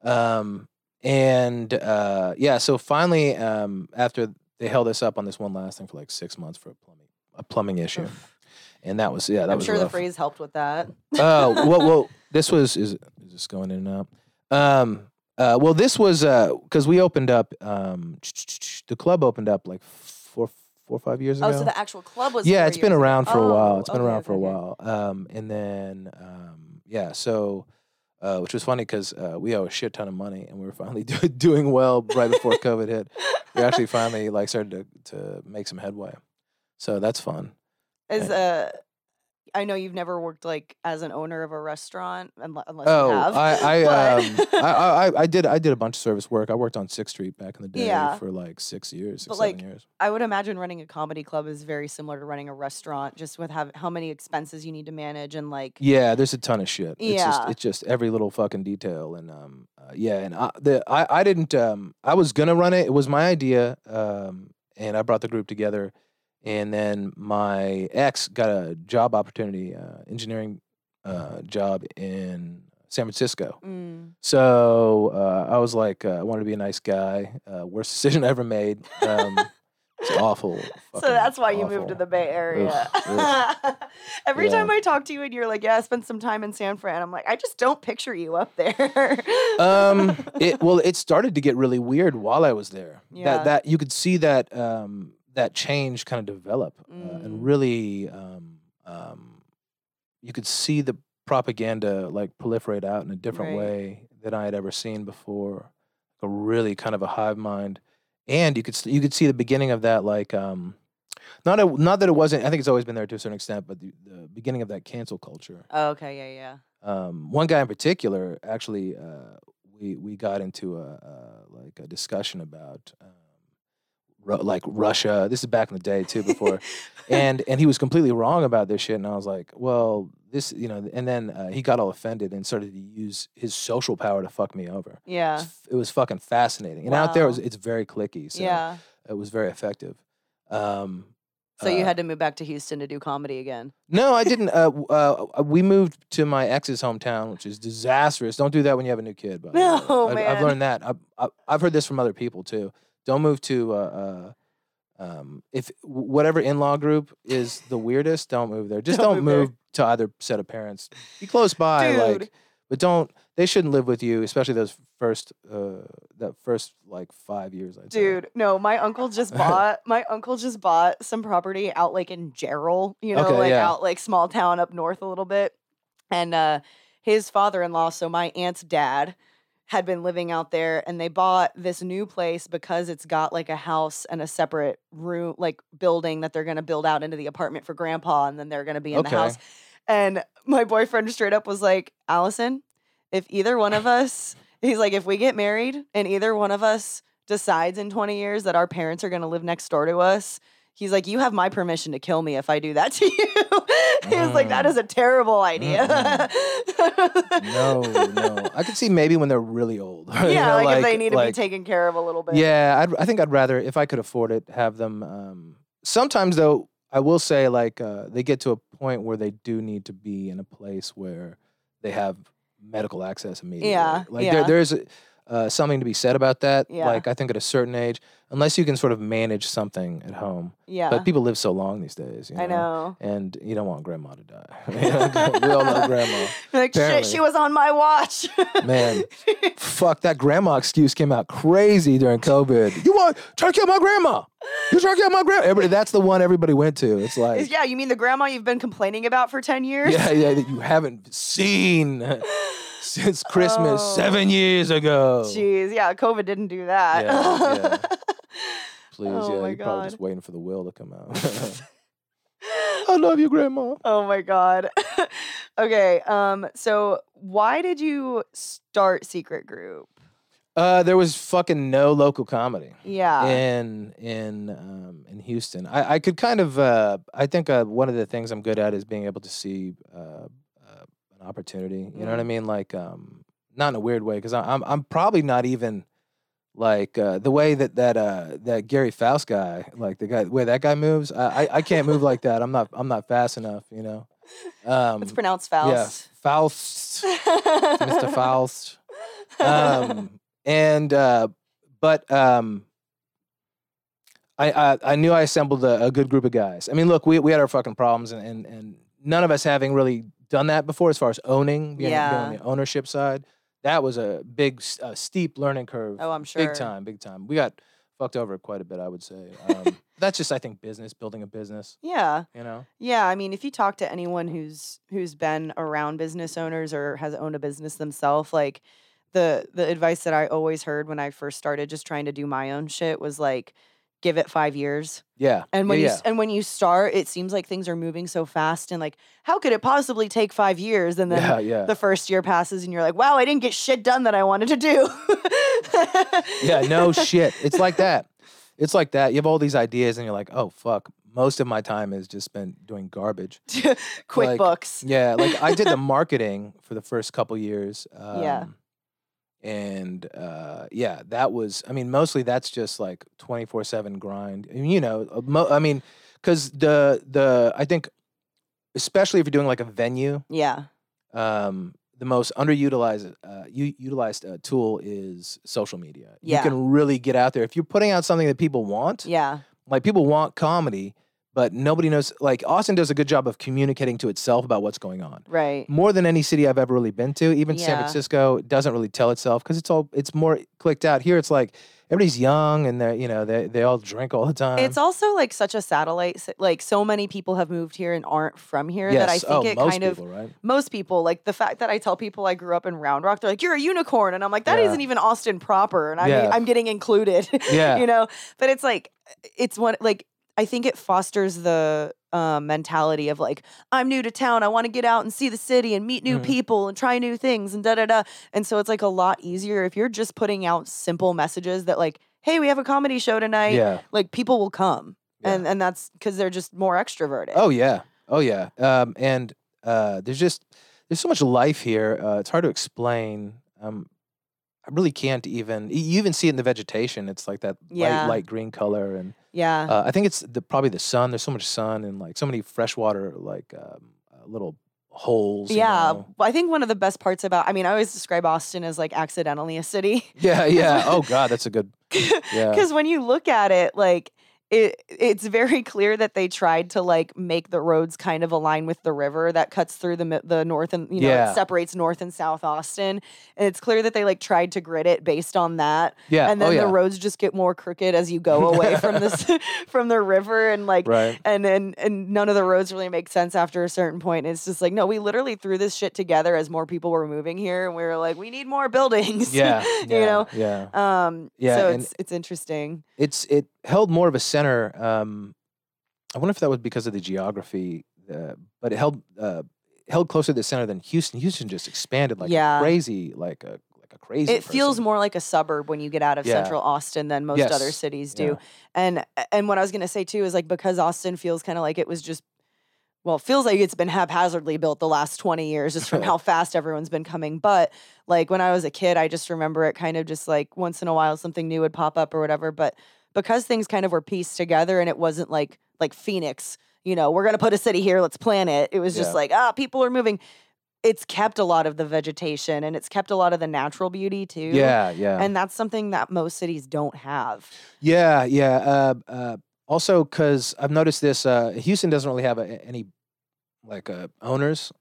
um, and uh, yeah. So finally, um, after they held us up on this one last thing for like six months for a plumbing a plumbing issue, and that was yeah, that was. I'm was sure the rough. phrase helped with that. Oh well, well, this was is is this going in and out? Um, uh, well, this was because we opened up. Um, the club opened up like four, four or five years ago. Oh, so the actual club was. yeah, it's been years ago. around for a while. Oh, It's been okay, around for a okay, okay. while. Um, and then um, yeah, so uh, which was funny because uh, we owe a shit ton of money, and we were finally [LAUGHS] do- doing well right before [LAUGHS] COVID hit. We actually finally like started to to make some headway. So that's fun. Is uh, I know you've never worked like as an owner of a restaurant, unle- unless you Oh, have. I [LAUGHS] I, um, [LAUGHS] I I I- did I did a bunch of service work. I worked on Sixth Street back in the day Yeah. for like six years, six But, seven like, years. I would imagine running a comedy club is very similar to running a restaurant, just with have, how many expenses you need to manage and like. Yeah, there's a ton of shit. It's just Yeah. it's just every little fucking detail and um uh, yeah and I the I I didn't um I was gonna run it. It was my idea um and I brought the group together and then my ex got a job opportunity uh, engineering uh, job in San Francisco. Mm. So uh, I was like, uh, I wanted to be a nice guy. Uh, worst [LAUGHS] decision I ever made. Um, it's awful. So that's why you moved to the Bay Area. [LAUGHS] Every Yeah. time I talk to you and you're like, "Yeah, I spent some time in San Fran," I'm like, I just don't picture you up there. um it [LAUGHS] well it started to get really weird while i was there Yeah. that that you could see that um that change kind of develop uh, Mm. and really um um you could see the propaganda like proliferate out in a different Right. way than i had ever seen before a really kind of a hive mind and you could you could see the beginning of that like um not a, not that it wasn't I think it's always been there to a certain extent, but the, the beginning of that cancel culture. Oh, okay, yeah, yeah. Um, one guy in particular actually uh, we we got into a, uh like a discussion about. Ru- like Russia, this is back in the day too. Before, [LAUGHS] and and he was completely wrong about this shit and i was like well this you know and then uh, he got all offended and started to use his social power to fuck me over it Yeah. was, it was fucking fascinating and out there it was, it's very clicky so yeah. it was very effective um So you uh, had to move back to Houston to do comedy again. no i didn't uh, uh we moved to my ex's hometown which is disastrous don't do that when you have a new kid but [LAUGHS] No, I, man. i've learned that I, I, i've heard this from other people too don't move to uh, uh um, if whatever in-law group is the weirdest, don't move there. Just Don't don't, move move to either set of parents. Be close by, Dude. like, but don't. They shouldn't live with you, especially those first, uh, that first like five years. I'd say. Dude, no, my uncle just [LAUGHS] bought my uncle just bought some property out like in Jarrell, you know, Okay, like yeah. out like small town up north a little bit. And uh his father-in-law, so my aunt's dad, had been living out there and they bought this new place because it's got like a house and a separate room like building that they're going to build out into the apartment for grandpa and then they're going to be in Okay. the house. And my boyfriend straight up was like, "Allison, if either one of us, [LAUGHS] he's like if we get married and either one of us decides in 20 years that our parents are going to live next door to us, he's like, you have my permission to kill me if I do that to [LAUGHS] you. [LAUGHS] he was like, that Mm. a terrible idea. No, no. I could see maybe when they're really old. [LAUGHS] you yeah, know, like, if they need to be taken care of a little bit. Yeah, I'd, I think I'd rather, if I could afford it, have them. Um, sometimes, though, I will say, like, uh, they get to a point where they do need to be in a place where they have medical access immediately. Yeah, Like, yeah. There, there's uh, something to be said about that. Yeah. Like, I think at a certain age, unless you can sort of manage something at home. Yeah. But people live so long these days. You know? I know. And you don't want grandma to die. [LAUGHS] We all love grandma. [LAUGHS] Like, shit, she was on my watch. [LAUGHS] Man, fuck that grandma excuse came out crazy during COVID. You want try to kill my grandma? You try to kill my grandma? Everybody, that's the one everybody went to. It's like, yeah, you mean the grandma you've been complaining about for 10 years? yeah, yeah, that you haven't seen since Christmas Oh. seven years ago. Jeez, yeah, COVID didn't do that. Yeah, yeah. [LAUGHS] Please, Oh yeah, you're probably just waiting for the will to come out. [LAUGHS] I love you, grandma. Oh my god. [LAUGHS] okay, um so why did you start Secret Group? Uh, there was fucking no local comedy. Yeah. in in um, in Houston. I, I could kind of uh, I think uh, one of the things I'm good at is being able to see uh, an opportunity. You know what I mean? Like um, not in a weird way because I'm I'm probably not even like uh, the way that that uh, that Gary Faust guy like the guy the way that guy moves. I, I I can't move like that. I'm not I'm not fast enough. You know. Um, it's pronounced yeah, Faust. Faust, Mr. Faust um, and uh, but um, I, I I knew I assembled a, a good group of guys. I mean, look, we we had our fucking problems, and and, and none of us having really done that before, as far as owning, being, being on Yeah. the ownership side. That was a big, uh, steep learning curve. Oh, I'm sure. Big time, big time. We got fucked over quite a bit, I would say. Um, [LAUGHS] that's just, I think, business, building a business. yeah. You know. Yeah, I mean, if you talk to anyone who's who's been around business owners or has owned a business themselves, like the the advice that I always heard when I first started just trying to do my own shit was like give it 5 years. Yeah. And when yeah, you yeah. and when you start, it seems like things are moving so fast and like how could it possibly take 5 years and then yeah, yeah. the first year passes and you're like, "Wow, I didn't get shit done that I wanted to do." yeah, no [LAUGHS] shit. It's like that. It's like that. You have all these ideas, and you're like, oh fuck. Most of my time is just spent doing garbage. [LAUGHS] QuickBooks. Yeah, like I did the [LAUGHS] marketing for the first couple years. Um, Yeah. And uh, yeah, that was. I mean, mostly that's just like twenty four seven grind. I mean, you know, uh, mo- I mean, because the the I think, especially if you're doing like a venue, Yeah. um, the most underutilized uh, u- utilized uh, tool is social media. Yeah. You can really get out there if you're putting out something that people want. Yeah. Like people want comedy, but nobody knows. Like Austin does a good job of communicating to itself about what's going on. Right. More than any city I've ever really been to, even San Francisco doesn't really tell itself because it's all it's more clicked out. Here it's like everybody's young and they're you know they they all drink all the time. It's also like such a satellite. Like so many people have moved here and aren't from here that I think oh, it kind of right? most people like the fact that I tell people I grew up in Round Rock, they're like, "You're a unicorn," and I'm like, "That Yeah. not even Austin proper," and I'm Yeah. I'm getting included. [LAUGHS] Yeah. you know. But it's like it's one like I think it fosters the um, mentality of like I'm new to town, I want to get out and see the city and meet new Mhm. people and try new things and da da da. And so it's like a lot easier if you're just putting out simple messages that like, "Hey, we have a comedy show tonight." Yeah. Like people will come. Yeah. And and that's because they're just more extroverted. Oh yeah. Oh yeah. Um, and uh, there's just there's so much life here. Uh, it's hard to explain. Um, I really can't even. You even see it in the vegetation. It's like that Yeah. light, light green color, and yeah. uh, I think it's the probably the sun. There's so much sun and like so many freshwater like um, uh, little holes. you Yeah, know. well, I think one of the best parts about I mean, I always describe Austin as like accidentally a city. Yeah. Yeah. Oh [LAUGHS] God, that's a good. Yeah. [LAUGHS] Because when you look at it, like it, it's very [LAUGHS] clear that they tried to like make the roads kind of align with the river that cuts through the the north and you know Yeah. it separates north and south Austin, and it's clear that they like tried to grid it based on that. Yeah. and then oh, yeah. the roads just get more crooked as you go away from this [LAUGHS] [LAUGHS] from the river, and like Right. and then and none of the roads really make sense after a certain point. And it's just like, no, we literally threw this shit together as more people were moving here, and we were like, we need more buildings. Yeah. you know. Yeah. Um, Yeah, so it's it's interesting. it's it held more of a center. Um, I wonder if that was because of the geography, uh, but it held uh, held closer to the center than Houston. Houston just expanded like Yeah. crazy, like a like a crazy. It feels more like a suburb when you get out of Yeah. central Austin than most other Yes. cities Yeah. do. And and what I was gonna say too is like because Austin feels kind of like it was just well, it feels like it's been haphazardly built the last 20 years just from [LAUGHS] how fast everyone's been coming. But like when I was a kid, I just remember it kind of just like once in a while something new would pop up or whatever. But because things kind of were pieced together and it wasn't like like Phoenix, you know, we're gonna put a city here, let's plan it. It was just Yeah. like, ah, people are moving. It's kept a lot of the vegetation and it's kept a lot of the natural beauty too. Yeah, yeah, And that's something that most cities don't have. yeah, yeah. Uh, uh, also, because I've noticed this, uh, Houston doesn't really have a, any like uh, owners.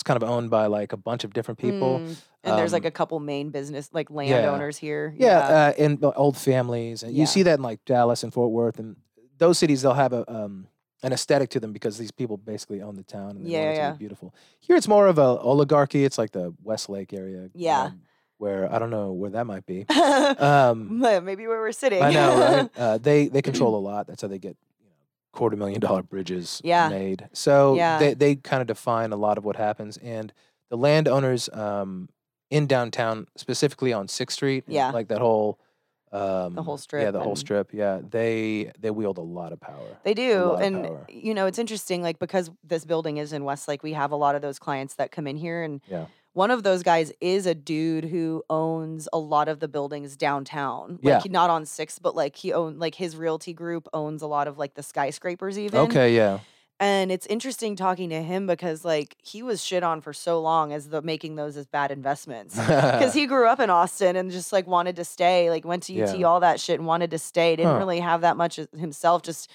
It's kind of owned by like a bunch of different people. Mm, And there's like Um, a couple main business, like landowners here. Yeah, uh, and old families, and Yeah. you see that in like Dallas and Fort Worth, and those cities they'll have a um, an aesthetic to them because these people basically own the town and they Yeah, want it to be beautiful. Here, it's more of a oligarchy. It's like the Westlake area. Yeah. um, where I don't know where that might be. [LAUGHS] Um, Maybe where we're sitting. I know, right? [LAUGHS] Uh, they they [CLEARS THROAT] control a lot. That's how they get quarter million dollar bridges Yeah. made. So Yeah. they they kind of define a lot of what happens, and the landowners um, in downtown, specifically on Sixth Street, Yeah. like that whole. Um, the whole strip. yeah, the whole strip. Yeah, they they wield a lot of power. They do. And, you know, it's interesting, like, because this building is in Westlake, we have a lot of those clients that come in here. And Yeah. One of those guys is a dude who owns a lot of the buildings downtown. Like, Yeah. he- not on Sixth, but like he owned, like, his realty group owns a lot of like the skyscrapers, even. Okay, yeah, And it's interesting talking to him because, like, he was shit on for so long as the making those as bad investments. [LAUGHS] because he grew up in Austin and just like wanted to stay, like went to UT, Yeah. all that shit, and wanted to stay. Didn't Huh. really have that much himself. Just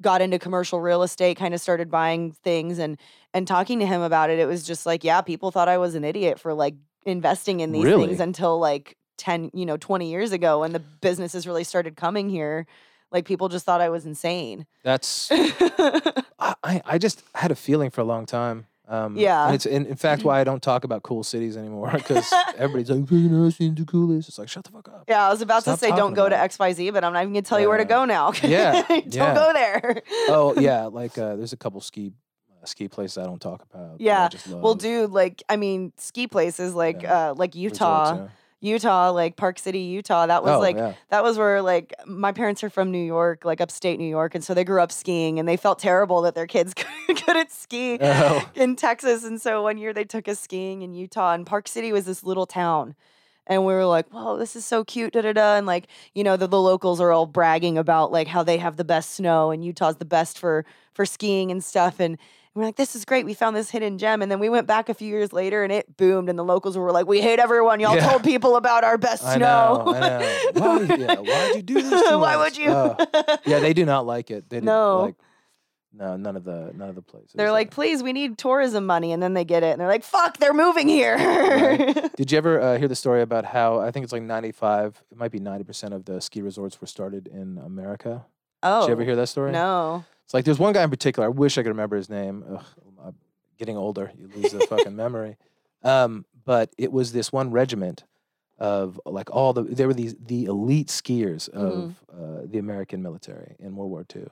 got into commercial real estate, kind of started buying things, and and talking to him about it, it was just like, yeah, people thought I was an idiot for like investing in these Really? things until like ten, you know, twenty years ago, when the businesses really started coming here. Like people just thought I was insane. that's [LAUGHS] I I just had a feeling for a long time. Um, Yeah. and it's in, in fact why I don't talk about cool cities anymore because [LAUGHS] everybody's like, "You know, Austin's the coolest." It's like, shut the fuck up. yeah, I was about Stop to say don't go to XYZ, but I'm not even gonna tell you where to go now. [LAUGHS] Yeah, don't yeah. go there. oh [LAUGHS] yeah, like uh, there's a couple ski uh, ski places I don't talk about. Yeah. Well, dude, like I mean, ski places like Yeah. uh like Resorts, Utah, yeah. Utah, like Park City, Utah. That was Oh, like yeah. that was where like my parents are from New York, like upstate New York, and so they grew up skiing, and they felt terrible that their kids [LAUGHS] couldn't ski [LAUGHS] Oh. in Texas, and so one year they took us skiing in Utah, and Park City was this little town. And we were like, whoa, this is so cute, da da da. And like, you know, the, the locals are all bragging about like how they have the best snow and Utah's the best for for skiing and stuff. And we're like, this is great. We found this hidden gem. And then we went back a few years later and it boomed. And the locals were like, we hate everyone. Y'all Yeah. told people about our best I snow. know, I know. [LAUGHS] Why, yeah, why'd you do this Why us? would you? Uh, [LAUGHS] yeah, they do not like it. They No. like No, none of the none of the places. They're like, please, we need tourism money, and then they get it, and they're like, fuck, they're moving here. Right. [LAUGHS] Did you ever uh, hear the story about how I think it's like 95, it might be 90% of the ski resorts were started in America? oh, Did you ever hear that story? No. It's like there's one guy in particular. I wish I could remember his name. Ugh, I'm getting older, you lose the fucking [LAUGHS] memory. Um, but it was this one regiment of like all the there were these the elite skiers of uh, the American military in World War II,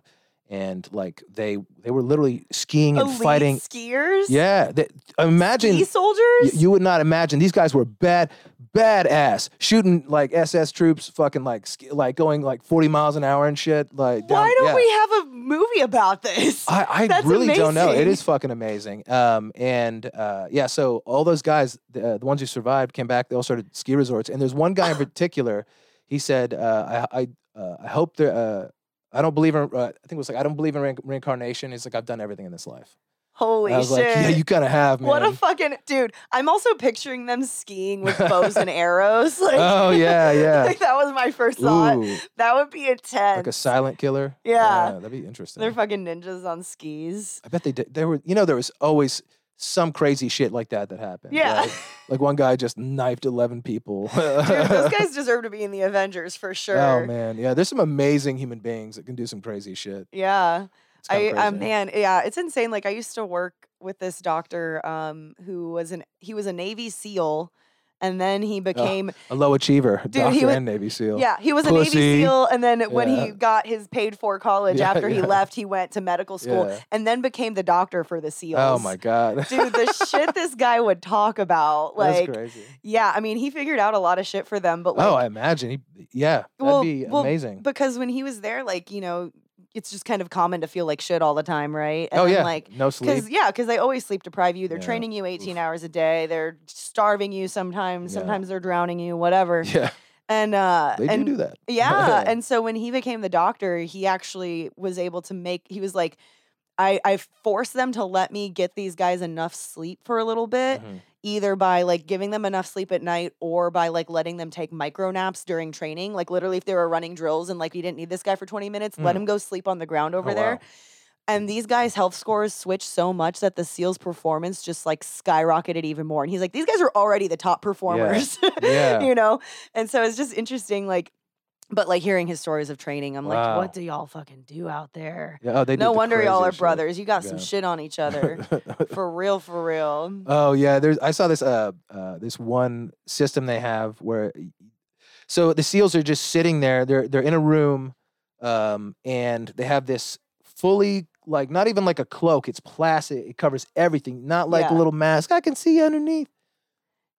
and like they they were literally skiing and Elite fighting. skiers. Yeah, they, imagine Ski y- soldiers. you would not imagine these guys were bad badass shooting like SS troops fucking like ski, like going like 40 miles an hour and shit like down, Why don't yeah. we have a movie about this? I, I really don't know. It is fucking amazing. Um, and uh, yeah, so all those guys, the, uh, the ones who survived, came back. They all started ski resorts. And there's one guy in [GASPS] particular. He said, uh, "I I, uh, I hope there. Uh, I don't believe in. Uh, I think it was like I don't believe in rein- reincarnation. He's like I've done everything in this life. Holy I was shit. like, yeah, you kind of have, man. what a fucking dude. I'm also picturing them skiing with bows and [LAUGHS] arrows. Like, oh yeah, yeah. [LAUGHS] like that was my first thought. Ooh, That would be intense. like a silent killer. Yeah. that'd be interesting. They're fucking ninjas on skis. I bet they did. There were, you know, there was always some crazy shit like that that happened. Yeah. right? [LAUGHS] Like one guy just knifed 11 people. Dude, those [LAUGHS] guys deserve to be in the Avengers for sure. Oh man, yeah. There's some amazing human beings that can do some crazy shit. Yeah. I, uh, man, yeah, it's insane. Like I used to work with this doctor um who was an he was a Navy SEAL and then he became a low achiever, he doctor was- and Navy SEAL. yeah, he was a Navy SEAL and then when Yeah. he got his paid for college Yeah, after he left, he went to medical school Yeah. and then became the doctor for the SEALs. Oh my god. Dude, the [LAUGHS] shit this guy would talk about. That's Like crazy. yeah, I mean, he figured out a lot of shit for them, but oh, like oh, I imagine he. Yeah, that'd Well- be well, amazing. because when he was there, like, you know, it's just kind of common to feel like shit all the time, right? And oh yeah, like no sleep. because yeah, because they always sleep deprive you. They're Yeah. training you 18 hours a day. They're starving you sometimes. Yeah. Sometimes they're drowning you, whatever. Yeah, And uh, they and do do that. yeah, [LAUGHS] and so when he became the doctor, he actually was able to make. He was like, I I forced them to let me get these guys enough sleep for a little bit, Mhm. either by like giving them enough sleep at night or by like letting them take micro naps during training. Like literally, if they were running drills and like you didn't need this guy for 20 minutes, let Mm. him go sleep on the ground over Oh, there. wow. And these guys' health scores switched so much that the SEALs' performance just like skyrocketed even more. And he's like, these guys are already the top performers. [LAUGHS] Yeah. you know? And so it's just interesting, like, but like hearing his stories of training, I'm like, what do y'all fucking do out there? Yeah, oh, they No the wonder y'all are craziest shit. brothers. You got some Yeah. shit on each other. [LAUGHS] for real, for real. Oh yeah, there's I saw this uh, uh this one system they have where y- so the seals are just sitting there. They're they're in a room um and they have this fully like not even like a cloak, it's plastic. It covers everything, not like Yeah. a little mask. I can see underneath.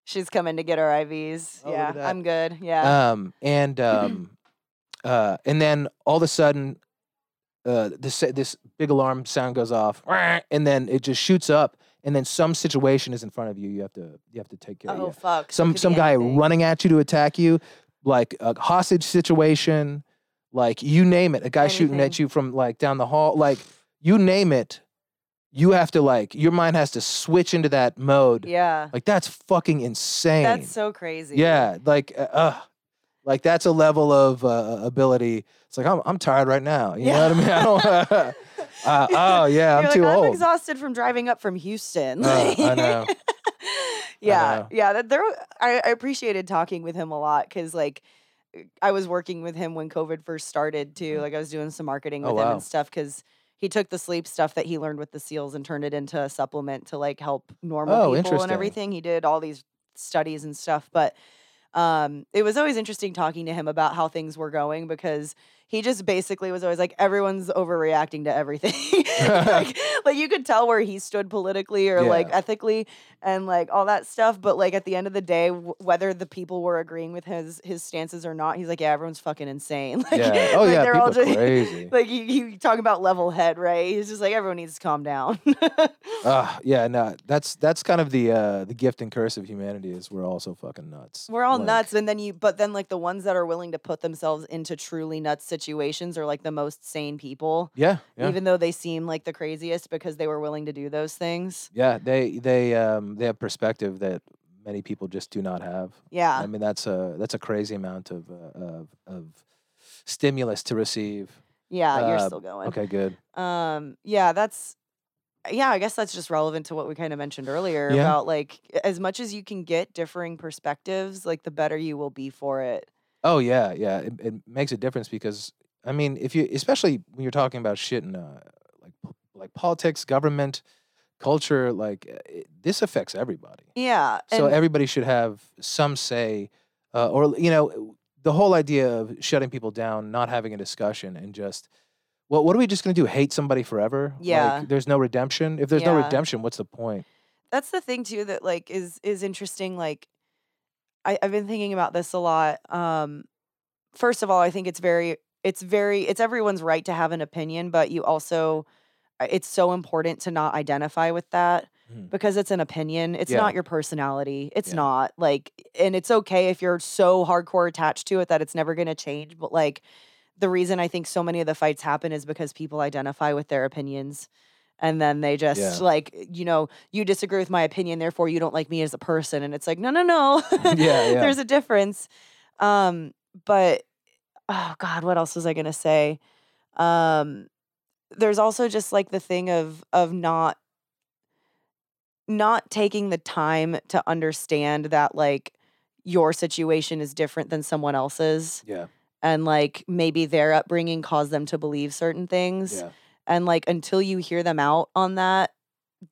She's coming to get her IVs. Oh, look yeah, at that. I'm good. Yeah. Um and [CLEARS THROAT] um uh and then all of a sudden uh this this big alarm sound goes off and then it just shoots up and then some situation is in front of you. You have to you have to take care of. oh, it. fuck. Some some guy anything. running at you to attack you, like a hostage situation, like you name it, a guy shooting at you from like down the hall, like you name it, you have to like your mind has to switch into that mode. Yeah. Like that's fucking insane. That's so crazy. yeah, like uh, uh, like that's a level of uh, ability. It's like I'm I'm tired right now. You know what I mean? I don't. uh, [LAUGHS] [LAUGHS] oh yeah, I'm You're too like, I'm old. exhausted from driving up from Houston. Uh, I [LAUGHS] know. yeah, know. yeah. That there, I, I appreciated talking with him a lot because, like, I was working with him when COVID first started too. Mhm. Like, I was doing some marketing Oh, with him wow. and stuff because he took the sleep stuff that he learned with the SEALs and turned it into a supplement to like help normal Oh, people and everything. He did all these studies and stuff, but um, it was always interesting talking to him about how things were going because he just basically was always like everyone's overreacting to everything. [LAUGHS] [LAUGHS] Like, [LAUGHS] like you could tell where he stood politically or like ethically and like all that stuff but like at the end of the day w- whether the people were agreeing with his his stances or not he's like yeah everyone's fucking insane [LAUGHS] like, yeah. Oh like, yeah, they're all just crazy. [LAUGHS] like you, you talking about level head right he's just like everyone needs to calm down Uh, yeah, no, that's that's kind of the uh, the gift and curse of humanity is we're all so fucking nuts. We're all Like, nuts, and then you, but then like the ones that are willing to put themselves into truly nuts situations are like the most sane people, Yeah, yeah, even though they seem like the craziest because they were willing to do those things. yeah. They they um they have perspective that many people just do not have. Yeah, I mean, that's a that's a crazy amount of uh, of of stimulus to receive. Yeah, you're Uh, still going. Okay, good. Um, yeah, that's yeah, I guess that's just relevant to what we kind of mentioned earlier Yeah. about like as much as you can get differing perspectives, like the better you will be for it. Oh yeah, yeah. It, it makes a difference because I mean, if you, especially when you're talking about shit in uh, like politics, government, culture, like it, this affects everybody. Yeah. So everybody should have some say, uh, or you know, the whole idea of shutting people down, not having a discussion, and just, well, what are we just going to do? Hate somebody forever? Yeah. Like, there's no redemption. If there's no redemption, what's the point? that's the thing too that like is is interesting like I, i've been thinking about this a lot um first of all i think it's very it's very it's everyone's right to have an opinion but you also it's so important to not identify with that Mhm. because it's an opinion it's Yeah. not your personality it's Yeah. not like and it's okay if you're so hardcore attached to it that it's never going to change but like the reason i think so many of the fights happen is because people identify with their opinions and then they just Yeah. like you know you disagree with my opinion therefore you don't like me as a person and it's like no no no [LAUGHS] Yeah, [LAUGHS] yeah. there's a difference um but oh god what else was i going to say um there's also just like the thing of of not not taking the time to understand that like your situation is different than someone else's Yeah, and like maybe their upbringing caused them to believe certain things yeah, and like until you hear them out on that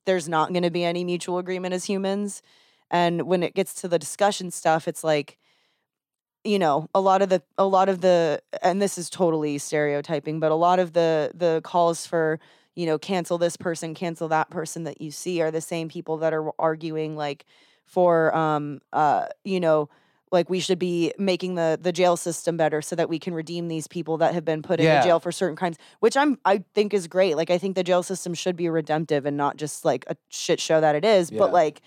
there's not going to be any mutual agreement as humans. And when it gets to the discussion stuff it's like you know a lot of the a lot of the and this is totally stereotyping but a lot of the the calls for you know cancel this person cancel that person that you see are the same people that are arguing like for um uh you know like we should be making the the jail system better so that we can redeem these people that have been put Yeah. into jail for certain crimes which i'm i think is great like i think the jail system should be redemptive and not just like a shit show that it is Yeah. but like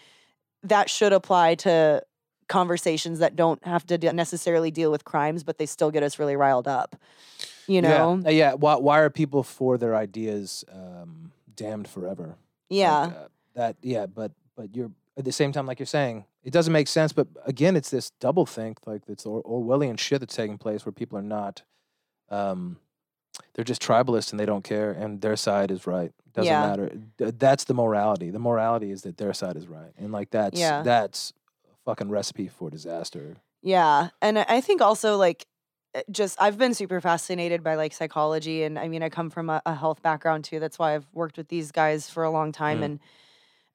that should apply to conversations that don't have to de- necessarily deal with crimes but they still get us really riled up you know yeah. Uh, yeah. Why, why are people for their ideas um, damned forever? Like, yeah uh, that yeah, but but you're at the same time, like you're saying, it doesn't make sense. But again, it's this double think, like it's Or- Orwellian shit that's taking place where people are not, um, they're just tribalists and they don't care, and their side is right. Doesn't Yeah. matter. Th- That's the morality. The morality is that their side is right, and like that's Yeah. that's fucking recipe for disaster. Yeah. And I think also like uh, just I've been super fascinated by like psychology and I mean I come from a, a health background too. That's why I've worked with these guys for a long time Mm. and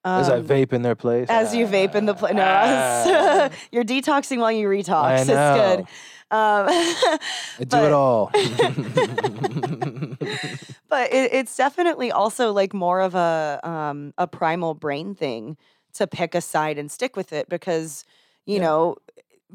As I um, vape in their place, as you vape in the place. No, Ah. [LAUGHS] you're detoxing while you retox. I [LAUGHS] It's good. know. Um, I do but- it all. [LAUGHS] but it, it's definitely also like more of a um, a primal brain thing to pick a side and stick with it because you Yeah. know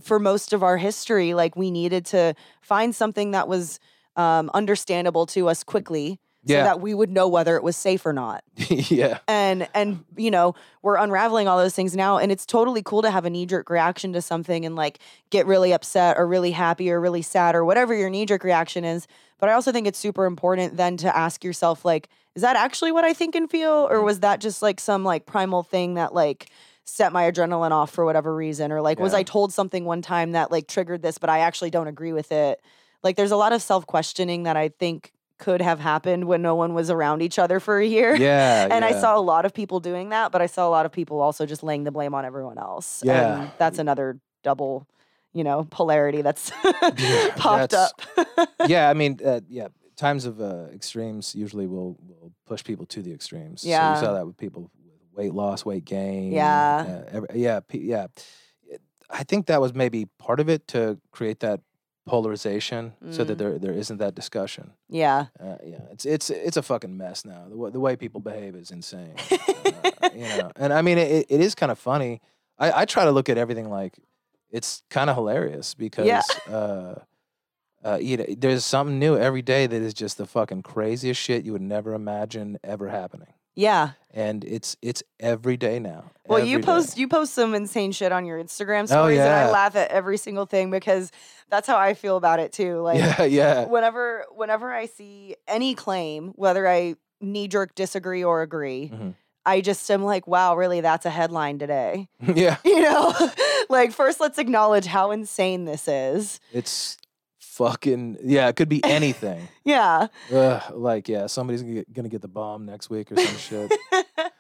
for most of our history like we needed to find something that was um, understandable to us quickly so that we would know whether it was safe or not [LAUGHS] yeah. and and you know we're unraveling all those things now and it's totally cool to have a knee jerk reaction to something and like get really upset or really happy or really sad or whatever your knee jerk reaction is but i also think it's super important then to ask yourself like is that actually what i think and feel Mm-hmm. or was that just like some like primal thing that like set my adrenaline off for whatever reason or like was i told something one time that like triggered this but i actually don't agree with it like there's a lot of self questioning that i think could have happened when no one was around each other for a year [LAUGHS] Yeah. and I saw a lot of people doing that, but I saw a lot of people also just laying the blame on everyone else. Yeah. And that's another double, you know, polarity that's Yeah, [LAUGHS] popped that's- up. [LAUGHS] yeah, I mean, uh, yeah, times of uh, extremes usually will will push people to the extremes. So Yeah. you saw that with people with weight loss, weight gain. Yeah. uh, every, yeah, pe- yeah. It- I think that was maybe part of it to create that polarization, so that Mm. there there isn't that discussion. yeah. Uh, yeah, it's it's it's a fucking mess now. The, the way people behave is insane. [LAUGHS] uh, you know, and I mean, it, it is kind of funny. I, I try to look at everything like it's kind of hilarious because Yeah. uh, uh, you know, there's something new every day that is just the fucking craziest shit you would never imagine ever happening, Yeah. and it's it's every day now. Well, you every day. post you post some insane shit on your Instagram Oh, stories, and I laugh at every single thing because that's how I feel about it too. Like yeah, yeah, whenever whenever I see any claim, whether I knee jerk disagree or agree, Mhm. I just am like, wow, really, that's a headline today. [LAUGHS] yeah. [LAUGHS] You know, [LAUGHS] like first let's acknowledge how insane this is. It's fucking yeah, it could be anything. [LAUGHS] Yeah. Ugh, like yeah, somebody's gonna get, gonna get the bomb next week or some shit. [LAUGHS]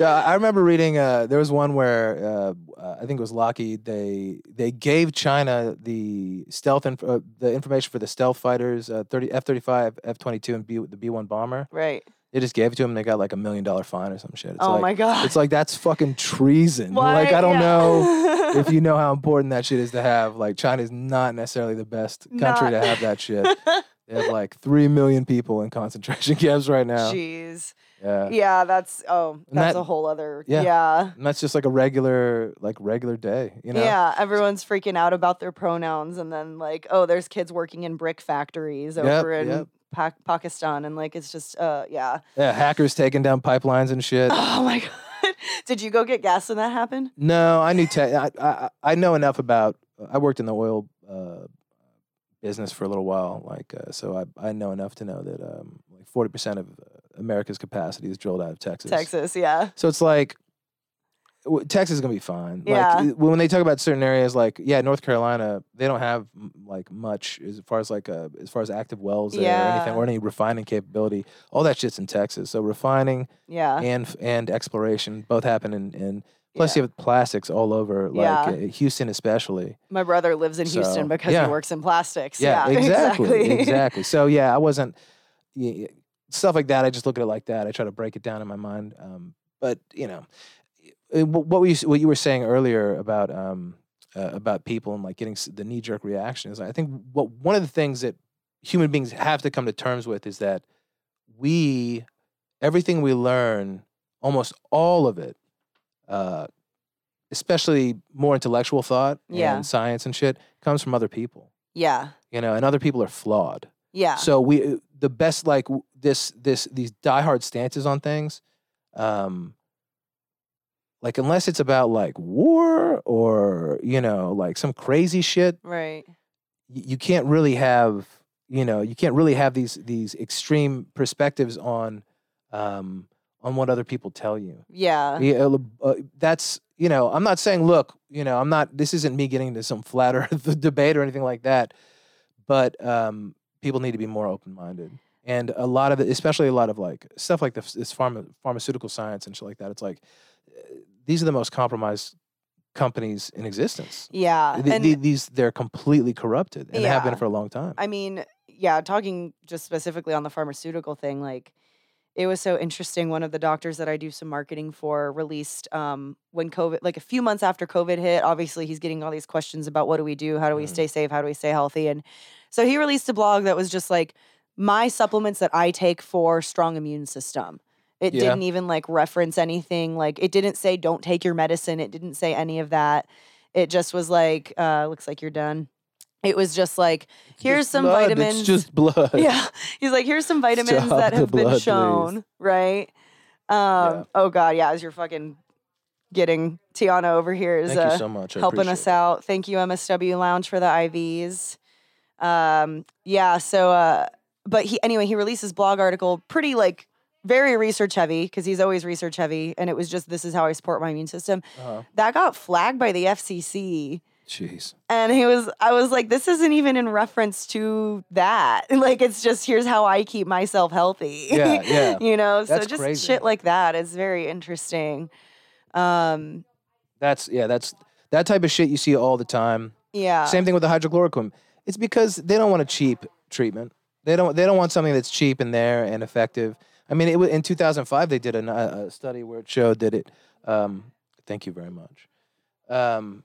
Yeah, I remember reading. Uh, there was one where uh, uh, I think it was Lockheed. They they gave China the stealth inf- uh, the information for the stealth fighters, uh, thirty F thirty five, F twenty two, and B, the B one bomber. right. They just gave it to them. They got like a million dollar fine or some shit. It's oh like, my god. It's like that's fucking treason. Like Why? I don't Yeah. know [LAUGHS] if you know how important that shit is to have. Like China's not necessarily the best country Not- to have that shit. [LAUGHS] They have like three million people in concentration [LAUGHS] camps right now. Jeez. Yeah. Yeah, that's oh, And that's that- a whole other Yeah. yeah. And that's just like a regular, like regular day, you know? Yeah, everyone's freaking out about their pronouns, and then like, oh, there's kids working in brick factories Yep, over in yep. Pa- Pakistan, and like, it's just, uh, yeah. Yeah, hackers taking down pipelines and shit. [LAUGHS] Oh my god, [LAUGHS] did you go get gas when that happened? No, I knew. Te- I, I I know enough about. I worked in the oil uh, business for a little while, like uh, so. I I know enough to know that um, like forty percent of America's capacity is drilled out of Texas. Texas, yeah, So it's like Texas is gonna be fine. Yeah. Like when they talk about certain areas, like yeah, North Carolina, they don't have like much as far as like uh, as far as active wells there or anything or any refining capability. All that shit's in Texas. So refining yeah, and and exploration both happen in. in Plus, Yeah. you have plastics all over, like Yeah. uh, Houston especially. My brother lives in So, Houston because yeah. he works in plastics. Yeah, Yeah, [LAUGHS] exactly, exactly. So yeah, I wasn't stuff like that. I just look at it like that. I try to break it down in my mind. Um, but you know, what we what you were saying earlier about um, uh, about people and like getting the knee jerk reaction is I think what one of the things that human beings have to come to terms with is that we everything we learn, almost all of it, uh, especially more intellectual thought Yeah. and science and shit, comes from other people. yeah, You know, and other people are flawed. yeah, So we the best like this this these diehard stances on things, um, like unless it's about like war or you know like some crazy shit, right, you can't really have you know you can't really have these these extreme perspectives on um on what other people tell you. yeah, Yeah, uh, uh, that's you know I'm not saying look you know I'm not this isn't me getting into some flat earth [LAUGHS] debate or anything like that, but um, people need to be more open minded. And a lot of it, especially a lot of like stuff like this, this pharma, pharmaceutical science and shit like that. It's like these are the most compromised companies in existence. yeah. Th- and th- these they're completely corrupted and have been for a long time. I mean, yeah, talking just specifically on the pharmaceutical thing, like it was so interesting. One of the doctors that I do some marketing for released um, when COVID, like a few months after COVID hit, obviously he's getting all these questions about what do we do? How do we Mhm. stay safe? How do we stay healthy? And so he released a blog that was just like my supplements that I take for strong immune system. It Yeah. didn't even like reference anything. Like it didn't say don't take your medicine. It didn't say any of that. It just was like, uh, looks like you're done. It was just like, It's here's just some blood, vitamins. It's just blood. [LAUGHS] yeah. He's like, here's some [LAUGHS] vitamins Stop that have been blood, please. shown, right? Um, Yeah. oh god, yeah, as you're fucking getting Tiana over here is Thank uh, you so much. Helping us it. out. Thank you, MSW Lounge, for the IVs. Um, yeah, so uh but he anyway, he released his blog article pretty like very research heavy because he's always research heavy and it was just this is how I support my immune system. Uh-huh. That got flagged by the FCC Jeez. and he was I was like this isn't even in reference to that. [LAUGHS] Like it's just here's how I keep myself healthy. Yeah, [LAUGHS] yeah. you know, so just crazy. shit like that is very interesting. Um That's yeah. That's that type of shit you see all the time. yeah. Same thing with the hydrochloroquine. It's because they don't want a cheap treatment. They don't. They don't want something that's cheap and there and effective. I mean, it, wa- in 2005 they did a study where it showed that it. Um, thank you very much. Um,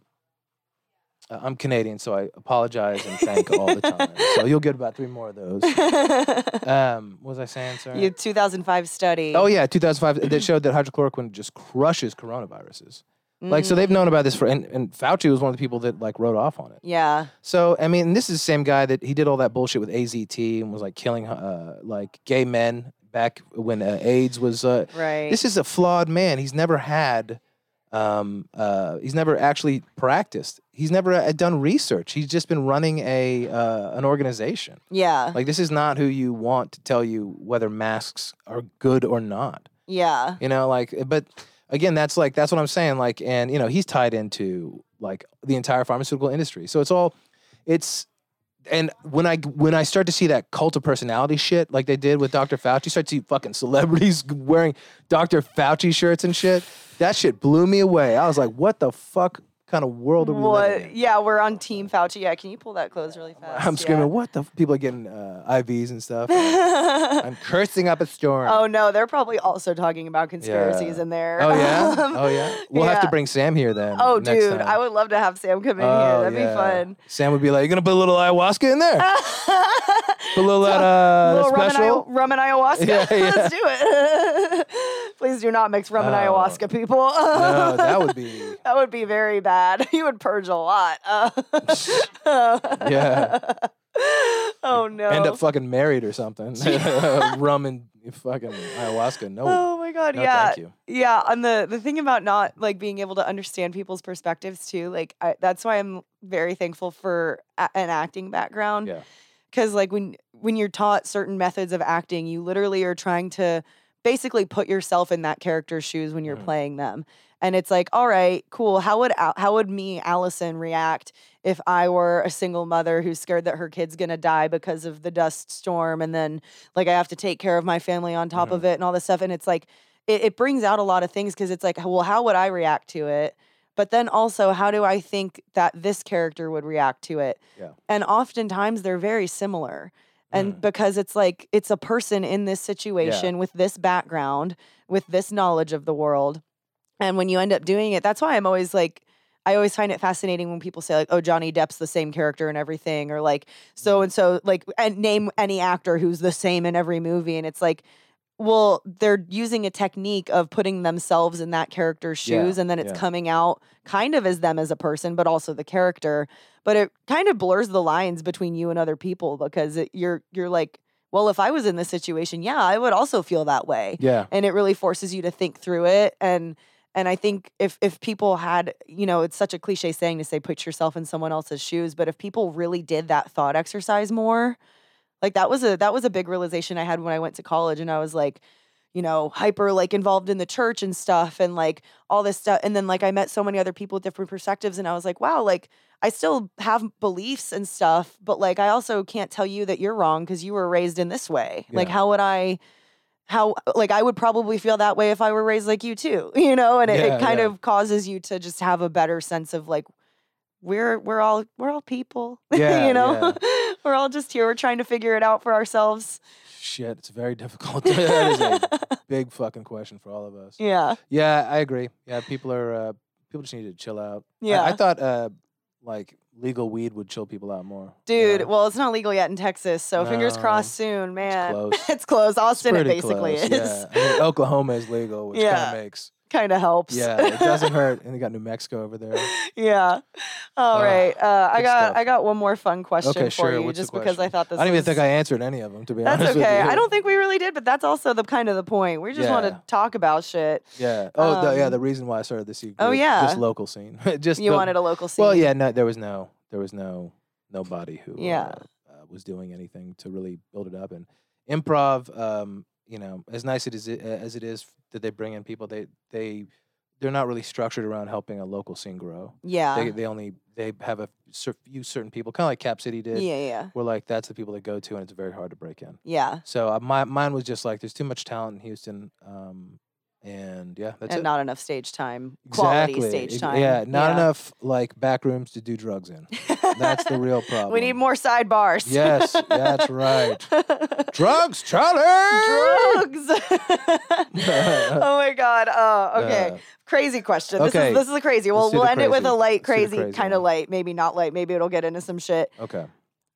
uh, I'm Canadian, so I apologize and thank all the time. [LAUGHS] So you'll get about three more of those. [LAUGHS] Um, what was I saying, sir? Your 2005 study. Oh yeah, 2005 that showed that hydrochloroquine just crushes coronaviruses. Like so, they've known about this for and, and Fauci was one of the people that like wrote off on it. Yeah. So I mean, this is the same guy that he did all that bullshit with AZT and was like killing uh, like gay men back when uh, AIDS was. Uh, Right. this is a flawed man. He's never had. Um, uh, he's never actually practiced. He's never uh, done research. He's just been running a uh, an organization. yeah. Like this is not who you want to tell you whether masks are good or not. yeah. You know, like, but again, that's like that's what I'm saying. Like, and you know, he's tied into like the entire pharmaceutical industry. So it's all, it's and when I when I start to see that cult of personality shit like they did with Dr. Fauci, you start to see fucking celebrities [LAUGHS] wearing Dr. Fauci shirts and shit. That shit blew me away. I was like, what the fuck kind of world are we living What? in? Yeah, we're on Team Fauci. Yeah, can you pull that close really fast? I'm screaming, Yeah. what the f-? people are getting uh, IVs and stuff. I'm [LAUGHS] cursing up a storm. Oh no, they're probably also talking about conspiracies Yeah. in there. Oh yeah, Um, [LAUGHS] oh yeah. We'll have to bring Sam here then. Oh dude, time. I would love to have Sam come in Oh, here. That'd yeah. be fun. Sam would be like, you're gonna put a little ayahuasca in there? [LAUGHS] Put a little that uh, little rum and, special." aya- rum and ayahuasca. Yeah, yeah. Let's do it. Please do not mix rum and Oh. ayahuasca, people. no, that would be [LAUGHS] that would be very bad. [LAUGHS] You would purge a lot. Uh, [LAUGHS] yeah. oh no. End up fucking married or something. Rum and fucking ayahuasca. No, Oh my god, no, yeah. thank you. Yeah, and the the thing about not like being able to understand people's perspectives too, like I, that's why I'm very thankful for a- an acting background. Yeah. Cuz like when when you're taught certain methods of acting, you literally are trying to basically put yourself in that character's shoes when you're Mhm. playing them. And it's like, all right, cool. How would how would me, Allison, react if I were a single mother who's scared that her kid's gonna die because of the dust storm, and then like I have to take care of my family on top of it and all this stuff. And it's like it, it brings out a lot of things because it's like, well, how would I react to it? But then also, how do I think that this character would react to it? Yeah. And oftentimes they're very similar. And Mm. because it's like it's a person in this situation with this background, with this knowledge of the world. And when you end up doing it, that's why I'm always like, I always find it fascinating when people say like, "Oh, Johnny Depp's the same character and everything," or like so and so, like, and name any actor who's the same in every movie, and it's like, well, they're using a technique of putting themselves in that character's Yeah, shoes, and then it's yeah. coming out kind of as them as a person, but also the character. But it kind of blurs the lines between you and other people because it, you're you're like, well, if I was in this situation, yeah, I would also feel that way Yeah. and it really forces you to think through it and and I think if if people had, you know, it's such a cliche saying to say put yourself in someone else's shoes, but if people really did that thought exercise more, like that was a that was a big realization I had when I went to college and I was like, you know, hyper like involved in the church and stuff and like all this stuff and then like I met so many other people with different perspectives and I was like, wow, like I still have beliefs and stuff, but like I also can't tell you that you're wrong because you were raised in this way. Like how would I how like I would probably feel that way if I were raised like you too, [LAUGHS] you know, and it, Yeah, it kind yeah. of causes you to just have a better sense of like we're we're all we're all people, [LAUGHS] Yeah, you know, [LAUGHS] we're all just here. We're trying to figure it out for ourselves. Shit, it's very [LAUGHS] difficult. that is a big fucking question for all of us. yeah, Yeah, I agree. Yeah, people are uh, people just need to chill out. Yeah. I, thought uh, like legal weed would chill people out more. dude. know? Well, it's not legal yet in Texas, so fingers crossed soon, man. It's close. it's close. It's Austin, it basically close, is. Yeah. I mean, Oklahoma is legal, which Yeah. kind of makes Kind of helps. yeah, it doesn't hurt. And they got New Mexico over there. [LAUGHS] yeah. All Ah, right. Uh, I got stuff. I got one more fun question Okay, for sure. you, What's just because I thought this. I don't even think I answered any of them, to be That's honest. with okay. I don't think we really did, but that's also the kind of the point. We just want to talk about shit. Yeah. Oh, the, yeah. Um, The reason why I started the secret. oh, yeah. Just local scene. [LAUGHS] just You the- wanted a local scene. Well, yeah. No, there was no. There was no nobody who. Yeah. Uh, uh, was doing anything to really build it up and improv. Um, you know, as nice it is as it is that they bring in people, they they they're not really structured around helping a local scene grow. Yeah. They they only they have a few certain people, kind of like Cap City did. yeah. Yeah. Where like that's the people they go to, and it's very hard to break in. Yeah. So uh, my mine was just like there's too much talent in Houston, um, and yeah, that's and it. not enough stage time. Quality exactly. stage time. Yeah, not enough like back rooms to do drugs in. That's the real problem. [LAUGHS] we need more sidebars. Yes, that's right. [LAUGHS] Drugs, Charlie. Drugs. [LAUGHS] oh my god. Uh, okay. Uh, crazy question. This okay. is this is a crazy. We'll we'll end it with a light, Let's do the crazy, crazy kind of light. Maybe not light. Maybe it'll get into some shit. okay.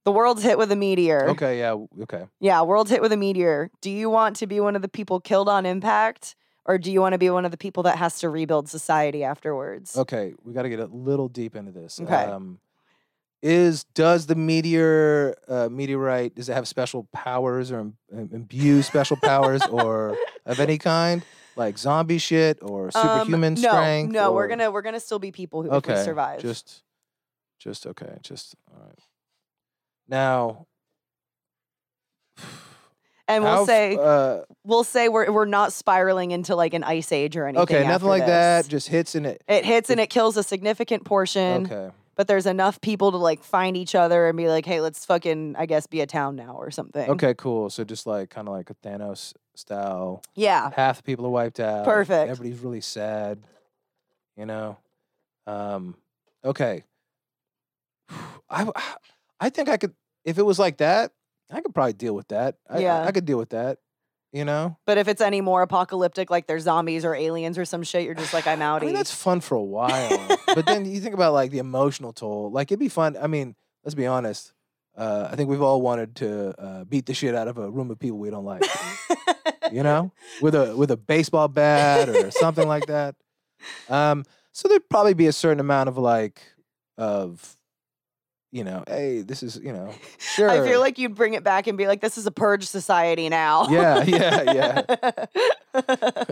The world's hit with a meteor. Okay. Yeah. Okay. Yeah, world's hit with a meteor. Do you want to be one of the people killed on impact? Or do you want to be one of the people that has to rebuild society afterwards? Okay. We got to get a little deep into this. Okay. Um, is does the meteor uh, meteorite does it have special powers or im- im- imbue special powers or of any kind like zombie shit or Um, superhuman no, strength? No, we're gonna we're gonna still be people who okay survive. Just, just okay. Just all right. Now, and we'll how f- say uh, we'll say we're we're not spiraling into like an ice age or anything. okay, nothing after like that. Just hits and it. It hits and it kills a significant portion. Okay. but there's enough people to like find each other and be like, hey, let's fucking, I guess, be a town now or something. Okay, cool. So just like kind of like a Thanos style. Yeah. Half the people are wiped out. Perfect. Everybody's really sad. You know. Um. Okay. [SIGHS] I [SIGHS] I think I could if it was like that. I could probably deal with that. I, I- Yeah. I could deal with that. You know. But if it's any more apocalyptic, like there's zombies or aliens or some shit, you're just like, I'm out. I mean, that's fun for a while, but then you think about like the emotional toll. Like it'd be fun. I mean, let's be honest. Uh, I think we've all wanted to uh, beat the shit out of a room of people we don't like. you know, with a with a baseball bat or something like that. [LAUGHS] Um, so there'd probably be a certain amount of like of, you know, [LAUGHS] hey, this is you know, sure. I feel like you'd bring it back and be like, this is a purge society now. Yeah, yeah, yeah. [LAUGHS]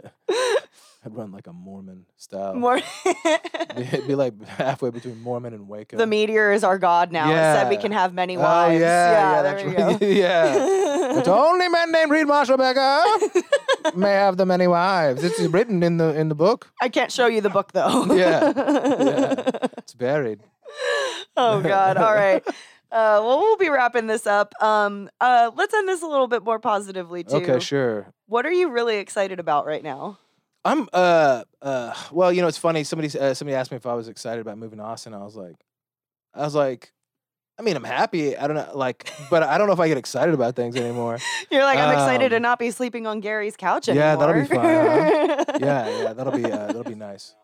I'd run like a Mormon style. More [LAUGHS] It'd be like halfway between Mormon and Waco. the meteor is our god now. It said we can have many Oh wives. yeah, yeah, there that's we right. go. yeah. It's only man named Reed Marshall Becker may have the many wives. It's written in the in the book. I can't show you the book though. Yeah, yeah. It's buried. Oh [LAUGHS] God. All right. Uh, well, we'll be wrapping this up. Um, uh, let's end this a little bit more positively too. Okay, sure. What are you really excited about right now? I'm uh uh well, you know, it's funny. Somebody uh, somebody asked me if I was excited about moving to Austin. I was like, I was like, I mean, I'm happy. I don't know, like, but I don't know if I get excited about things anymore. [LAUGHS] You're like, I'm excited to Um, not be sleeping on Gary's couch anymore. Yeah, that'll be fun, [LAUGHS] yeah, yeah, that'll be uh, that'll be nice.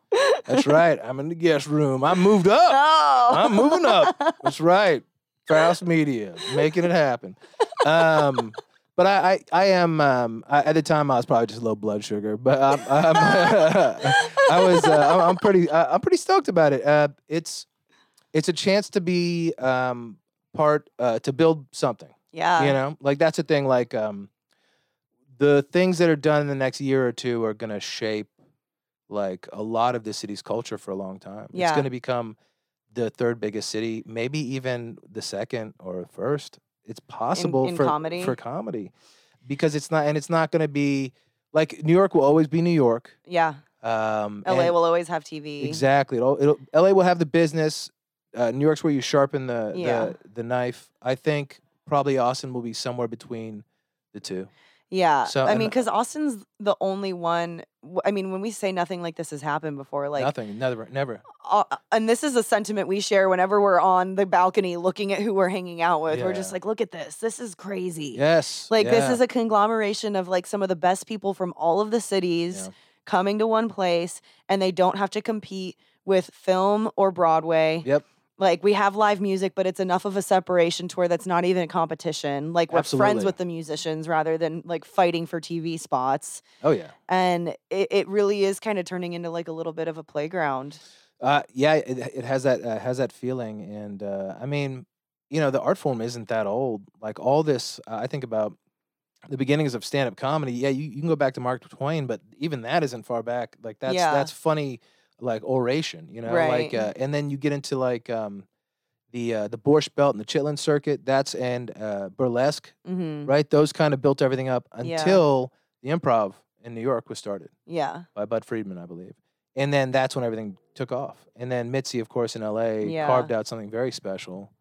That's right. I'm in the guest room. I moved up. Oh. I'm moving up. [LAUGHS] That's right. Faust Media, making it happen. Um, but I, I, I am. Um, I, at the time, I was probably just low blood sugar, but I'm, I'm I was. Uh, I'm, I'm pretty. Uh, I'm pretty stoked about it. Uh, it's, it's a chance to be um, part uh, to build something. Yeah. You know, like that's the thing. Like um, the things that are done in the next year or two are gonna shape like a lot of the city's culture for a long time. Yeah. It's gonna become the third biggest city, maybe even the second or first. It's possible in for comedy? for comedy because it's not, and it's not gonna be like New York will always be New York. Yeah. Um, LA will always have TV. Exactly. It'll, it'll, LA will have the business. Uh, New York's where you sharpen the, Yeah. the the knife. I think probably Austin will be somewhere between the two. Yeah. So- I mean, because Austin's the only one. I mean, when we say nothing like this has happened before, like, Nothing. Never. Never. uh, and this is a sentiment we share whenever we're on the balcony looking at who we're hanging out with. We're just like, look at this. This is crazy. Yes. Like, this is a conglomeration of like some of the best people from all of the cities Yeah. coming to one place, and they don't have to compete with film or Broadway. Yep. Like we have live music, but it's enough of a separation to where that's not even a competition. Like we're friends with the musicians rather than like fighting for TV spots. Oh yeah. And it, it really is kind of turning into like a little bit of a playground. Uh, yeah. It, it has that uh, has that feeling, and uh, I mean, you know, the art form isn't that old. Like all this, uh, I think about the beginnings of stand up comedy. Yeah, you, you can go back to Mark Twain, but even that isn't far back. Like that's Yeah. that's funny, like oration. You know, Right. like uh, and then you get into like um, the uh, the Borscht Belt and the Chitlin Circuit. That's and uh, burlesque. hmm right? Those kind of built everything up Yeah. until the improv in New York was started Yeah. by Bud Friedman, I believe. And then that's when everything took off. And then Mitzi, of course, in LA, Yeah. carved out something very special.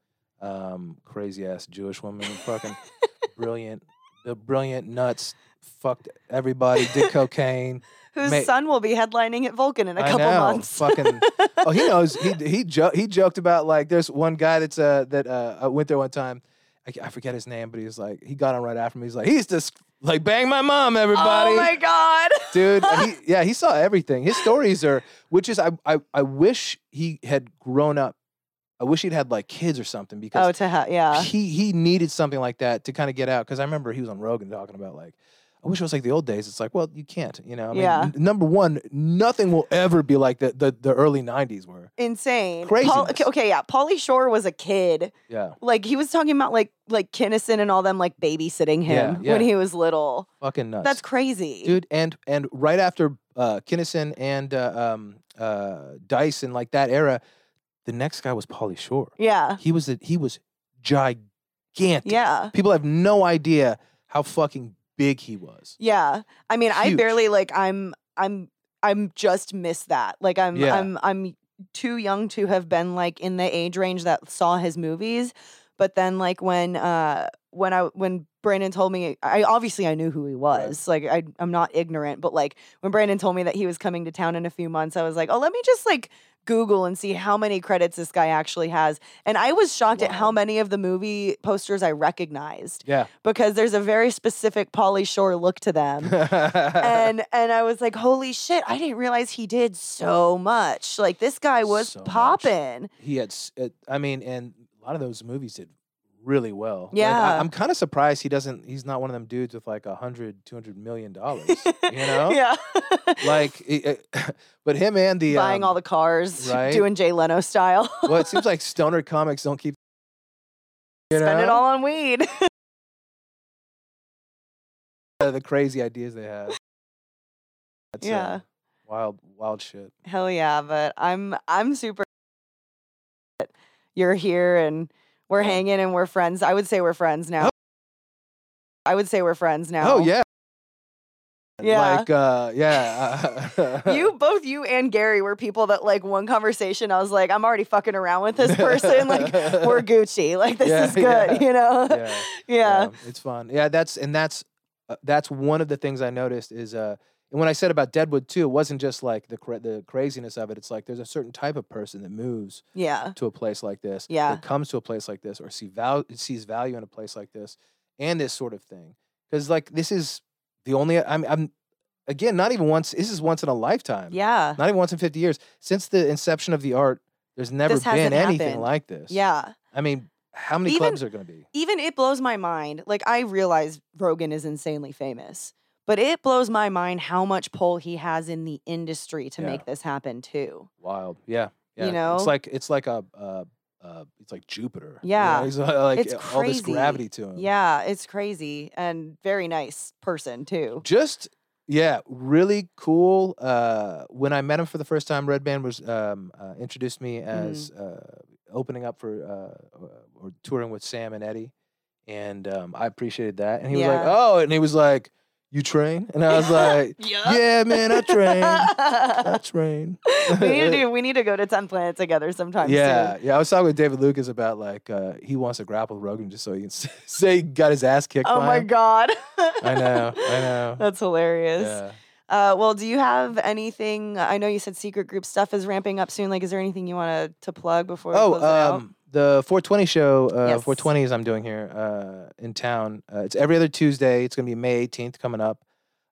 Um, crazy ass Jewish woman, fucking [LAUGHS] brilliant, the brilliant nuts, fucked everybody, did cocaine. Whose son will be headlining at Vulcan in a I couple know, months. Fucking. [LAUGHS] Oh, he knows. He he jo- he joked about like there's one guy that's uh that uh I went there one time. I, I forget his name, but he was like he got on right after me. He's like he's just like bang my mom, everybody, Oh my God. [LAUGHS] dude. he, [LAUGHS] yeah, he saw everything. His stories are, which is I I I wish he had grown up. I wish he'd had like kids or something because Oh, to ha- yeah. he he needed something like that to kind of get out. Because I remember he was on Rogan talking about like, I wish it was like the old days. It's like, well, you can't. You know, I mean, Yeah. n- number one, nothing will ever be like the the, the early '90s were. Insane. Paul- okay, yeah. Pauly Shore was a kid. Yeah, Like he was talking about like like Kinnison and all them like babysitting him Yeah, when he was little. fucking nuts. That's crazy. dude. And and right after uh, Kinnison and uh, um, uh, Dice and like that era, the next guy was Pauly Shore. Yeah. He was a, he was gigantic. Yeah. People have no idea how fucking big he was. Yeah. I mean, I barely like I'm I'm I'm just missed that. Like I'm Yeah. I'm I'm too young to have been like in the age range that saw his movies. But then like when uh when I when Brandon told me I obviously I knew who he was. Like I I'm not ignorant, but like when Brandon told me that he was coming to town in a few months, I was like, "Oh, let me just like Google and see how many credits this guy actually has." And I was shocked at how many of the movie posters I recognized Yeah. because there's a very specific Pauly Shore look to them. [LAUGHS] and and I was like, "Holy shit, I didn't realize he did so much. Like this guy was So popping." he had. I mean, and a lot of those movies did really well. Like, Yeah. I, am kind of surprised he doesn't. He's not one of them dudes with like a hundred, two hundred million dollars. you [LAUGHS] know, yeah. like, it- it- [LAUGHS] but him and the buying all um, the cars, [LAUGHS] right? doing Jay Leno style. well, it seems like stoner comics don't keep. You Spend it all on weed. the crazy ideas they have. That's, Yeah. wild, wild shit. Hell yeah, but I'm I'm super that you're here and we're Yeah. hanging and we're friends. I would say we're friends now. I would say we're friends now. Oh yeah. Yeah. Like uh [LAUGHS] yeah. You [LAUGHS] both you and Gary were people that like one conversation I was like, I'm already fucking around with this person. [LAUGHS] like we're Gucci. Like this Yeah, is good, yeah. you know? yeah. yeah. it's fun. Yeah, that's and that's uh, that's one of the things I noticed is uh and when I said about Deadwood too, it wasn't just like the cra- the craziness of it. It's like there's a certain type of person that moves Yeah. to a place like this, Yeah. that comes to a place like this, or see val- sees value in a place like this, and this sort of thing. Because like this is the only I'm I'm again not even once. This is once in a lifetime. Yeah. Not even once in 50 years. Since the inception of the art, there's never been anything happened. like this. Yeah. I mean, how many Even- clubs are going to be? even it blows my mind. Like I realize Rogan is insanely famous, but it blows my mind how much pull he has in the industry to Yeah. make this happen too. Wild. Yeah. You know? it's like it's like a uh, uh, it's like Jupiter. you know? Yeah. He's uh, [LAUGHS] like It's all this gravity to him. Yeah, it's crazy and very nice person too. Just yeah, really cool. Uh, when I met him for the first time, Redban was um, uh, introduced me Mm-hmm. as uh, opening up for uh, or- or touring with Sam and Eddie, and um, I appreciated that. And he was like, "Oh," and he was like, "You train?" And I was like, [LAUGHS] "Yeah, man, I train. I [LAUGHS] train." we need to do, [LAUGHS] we need to go to 10th Planet together sometime Yeah, soon. yeah. I was talking with David Lucas about like uh, he wants to grapple Rogan just so he can say he got his ass kicked. Oh my him. god. I know, I know. That's hilarious. Yeah. Uh, well, do you have anything? I know you said secret group stuff is ramping up soon. Like, is there anything you want to plug before we Oh, close it out? um, the 420 show, uh, Yes. 420s I'm doing here uh, in town. Uh, it's every other Tuesday. It's going to be May 18th coming up.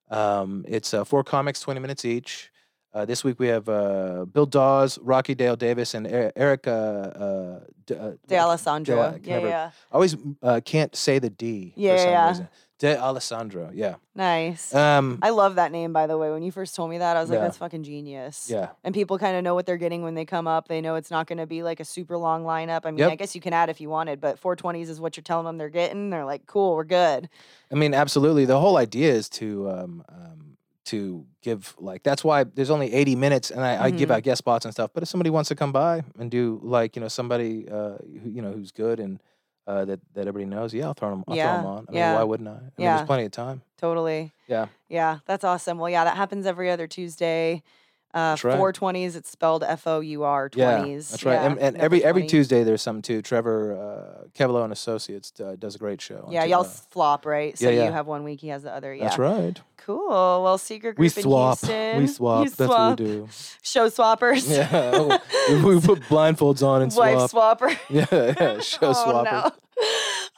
Um, it's uh, four comics, 20 minutes each. Uh, this week we have uh, Bill Dawes, Rocky Dale Davis, and E- Eric. Uh, uh, D- uh, De Alessandro. I Yeah, yeah. I always uh, can't say the D. Yeah, for some yeah. De Alessandro. Yeah. Nice. Um, I love that name, by the way. When you first told me that, I was like, Yeah. that's fucking genius. yeah. And people kind of know what they're getting when they come up. They know it's not going to be like a super long lineup. I mean, Yep. I guess you can add if you wanted, but 420s is what you're telling them they're getting. They're like, cool, we're good. I mean, absolutely. The whole idea is to um, um, to give like that's why there's only 80 minutes, and I, I give Mhm. out guest spots and stuff. But if somebody wants to come by and do like you know somebody uh, who you know who's good and uh, that that everybody knows, yeah, I'll throw them. I'll Yeah, throw them on. I mean, yeah. why wouldn't I? I mean, Yeah. there's plenty of time. Totally. Yeah. Yeah, that's awesome. Well, yeah, that happens every other Tuesday. Uh, right. 420s, it's spelled F O U R 20s. Yeah, that's right. Yeah, and and every every Tuesday there's some too. Trevor uh, Kevelo and Associates uh, does a great show. Yeah, y'all flop, right? So yeah, yeah. you have one week, he has the other. Yeah. That's right. Cool. Well, secret group We in swap. Houston. We [LAUGHS] swap. You That's swap. what we do. Show swappers. Yeah. we, we put [LAUGHS] blindfolds on and Wife swap. swapper. [LAUGHS] Yeah, yeah. Show oh, swappers. no.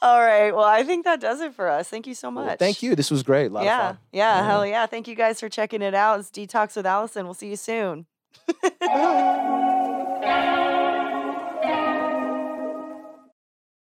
All right. Well, I think that does it for us. Thank you so Well, much. thank you. This was great. A lot yeah. of fun. Yeah. Yeah. Hell yeah. Thank you guys for checking it out. It's Detox with Allison. We'll see you soon. [LAUGHS]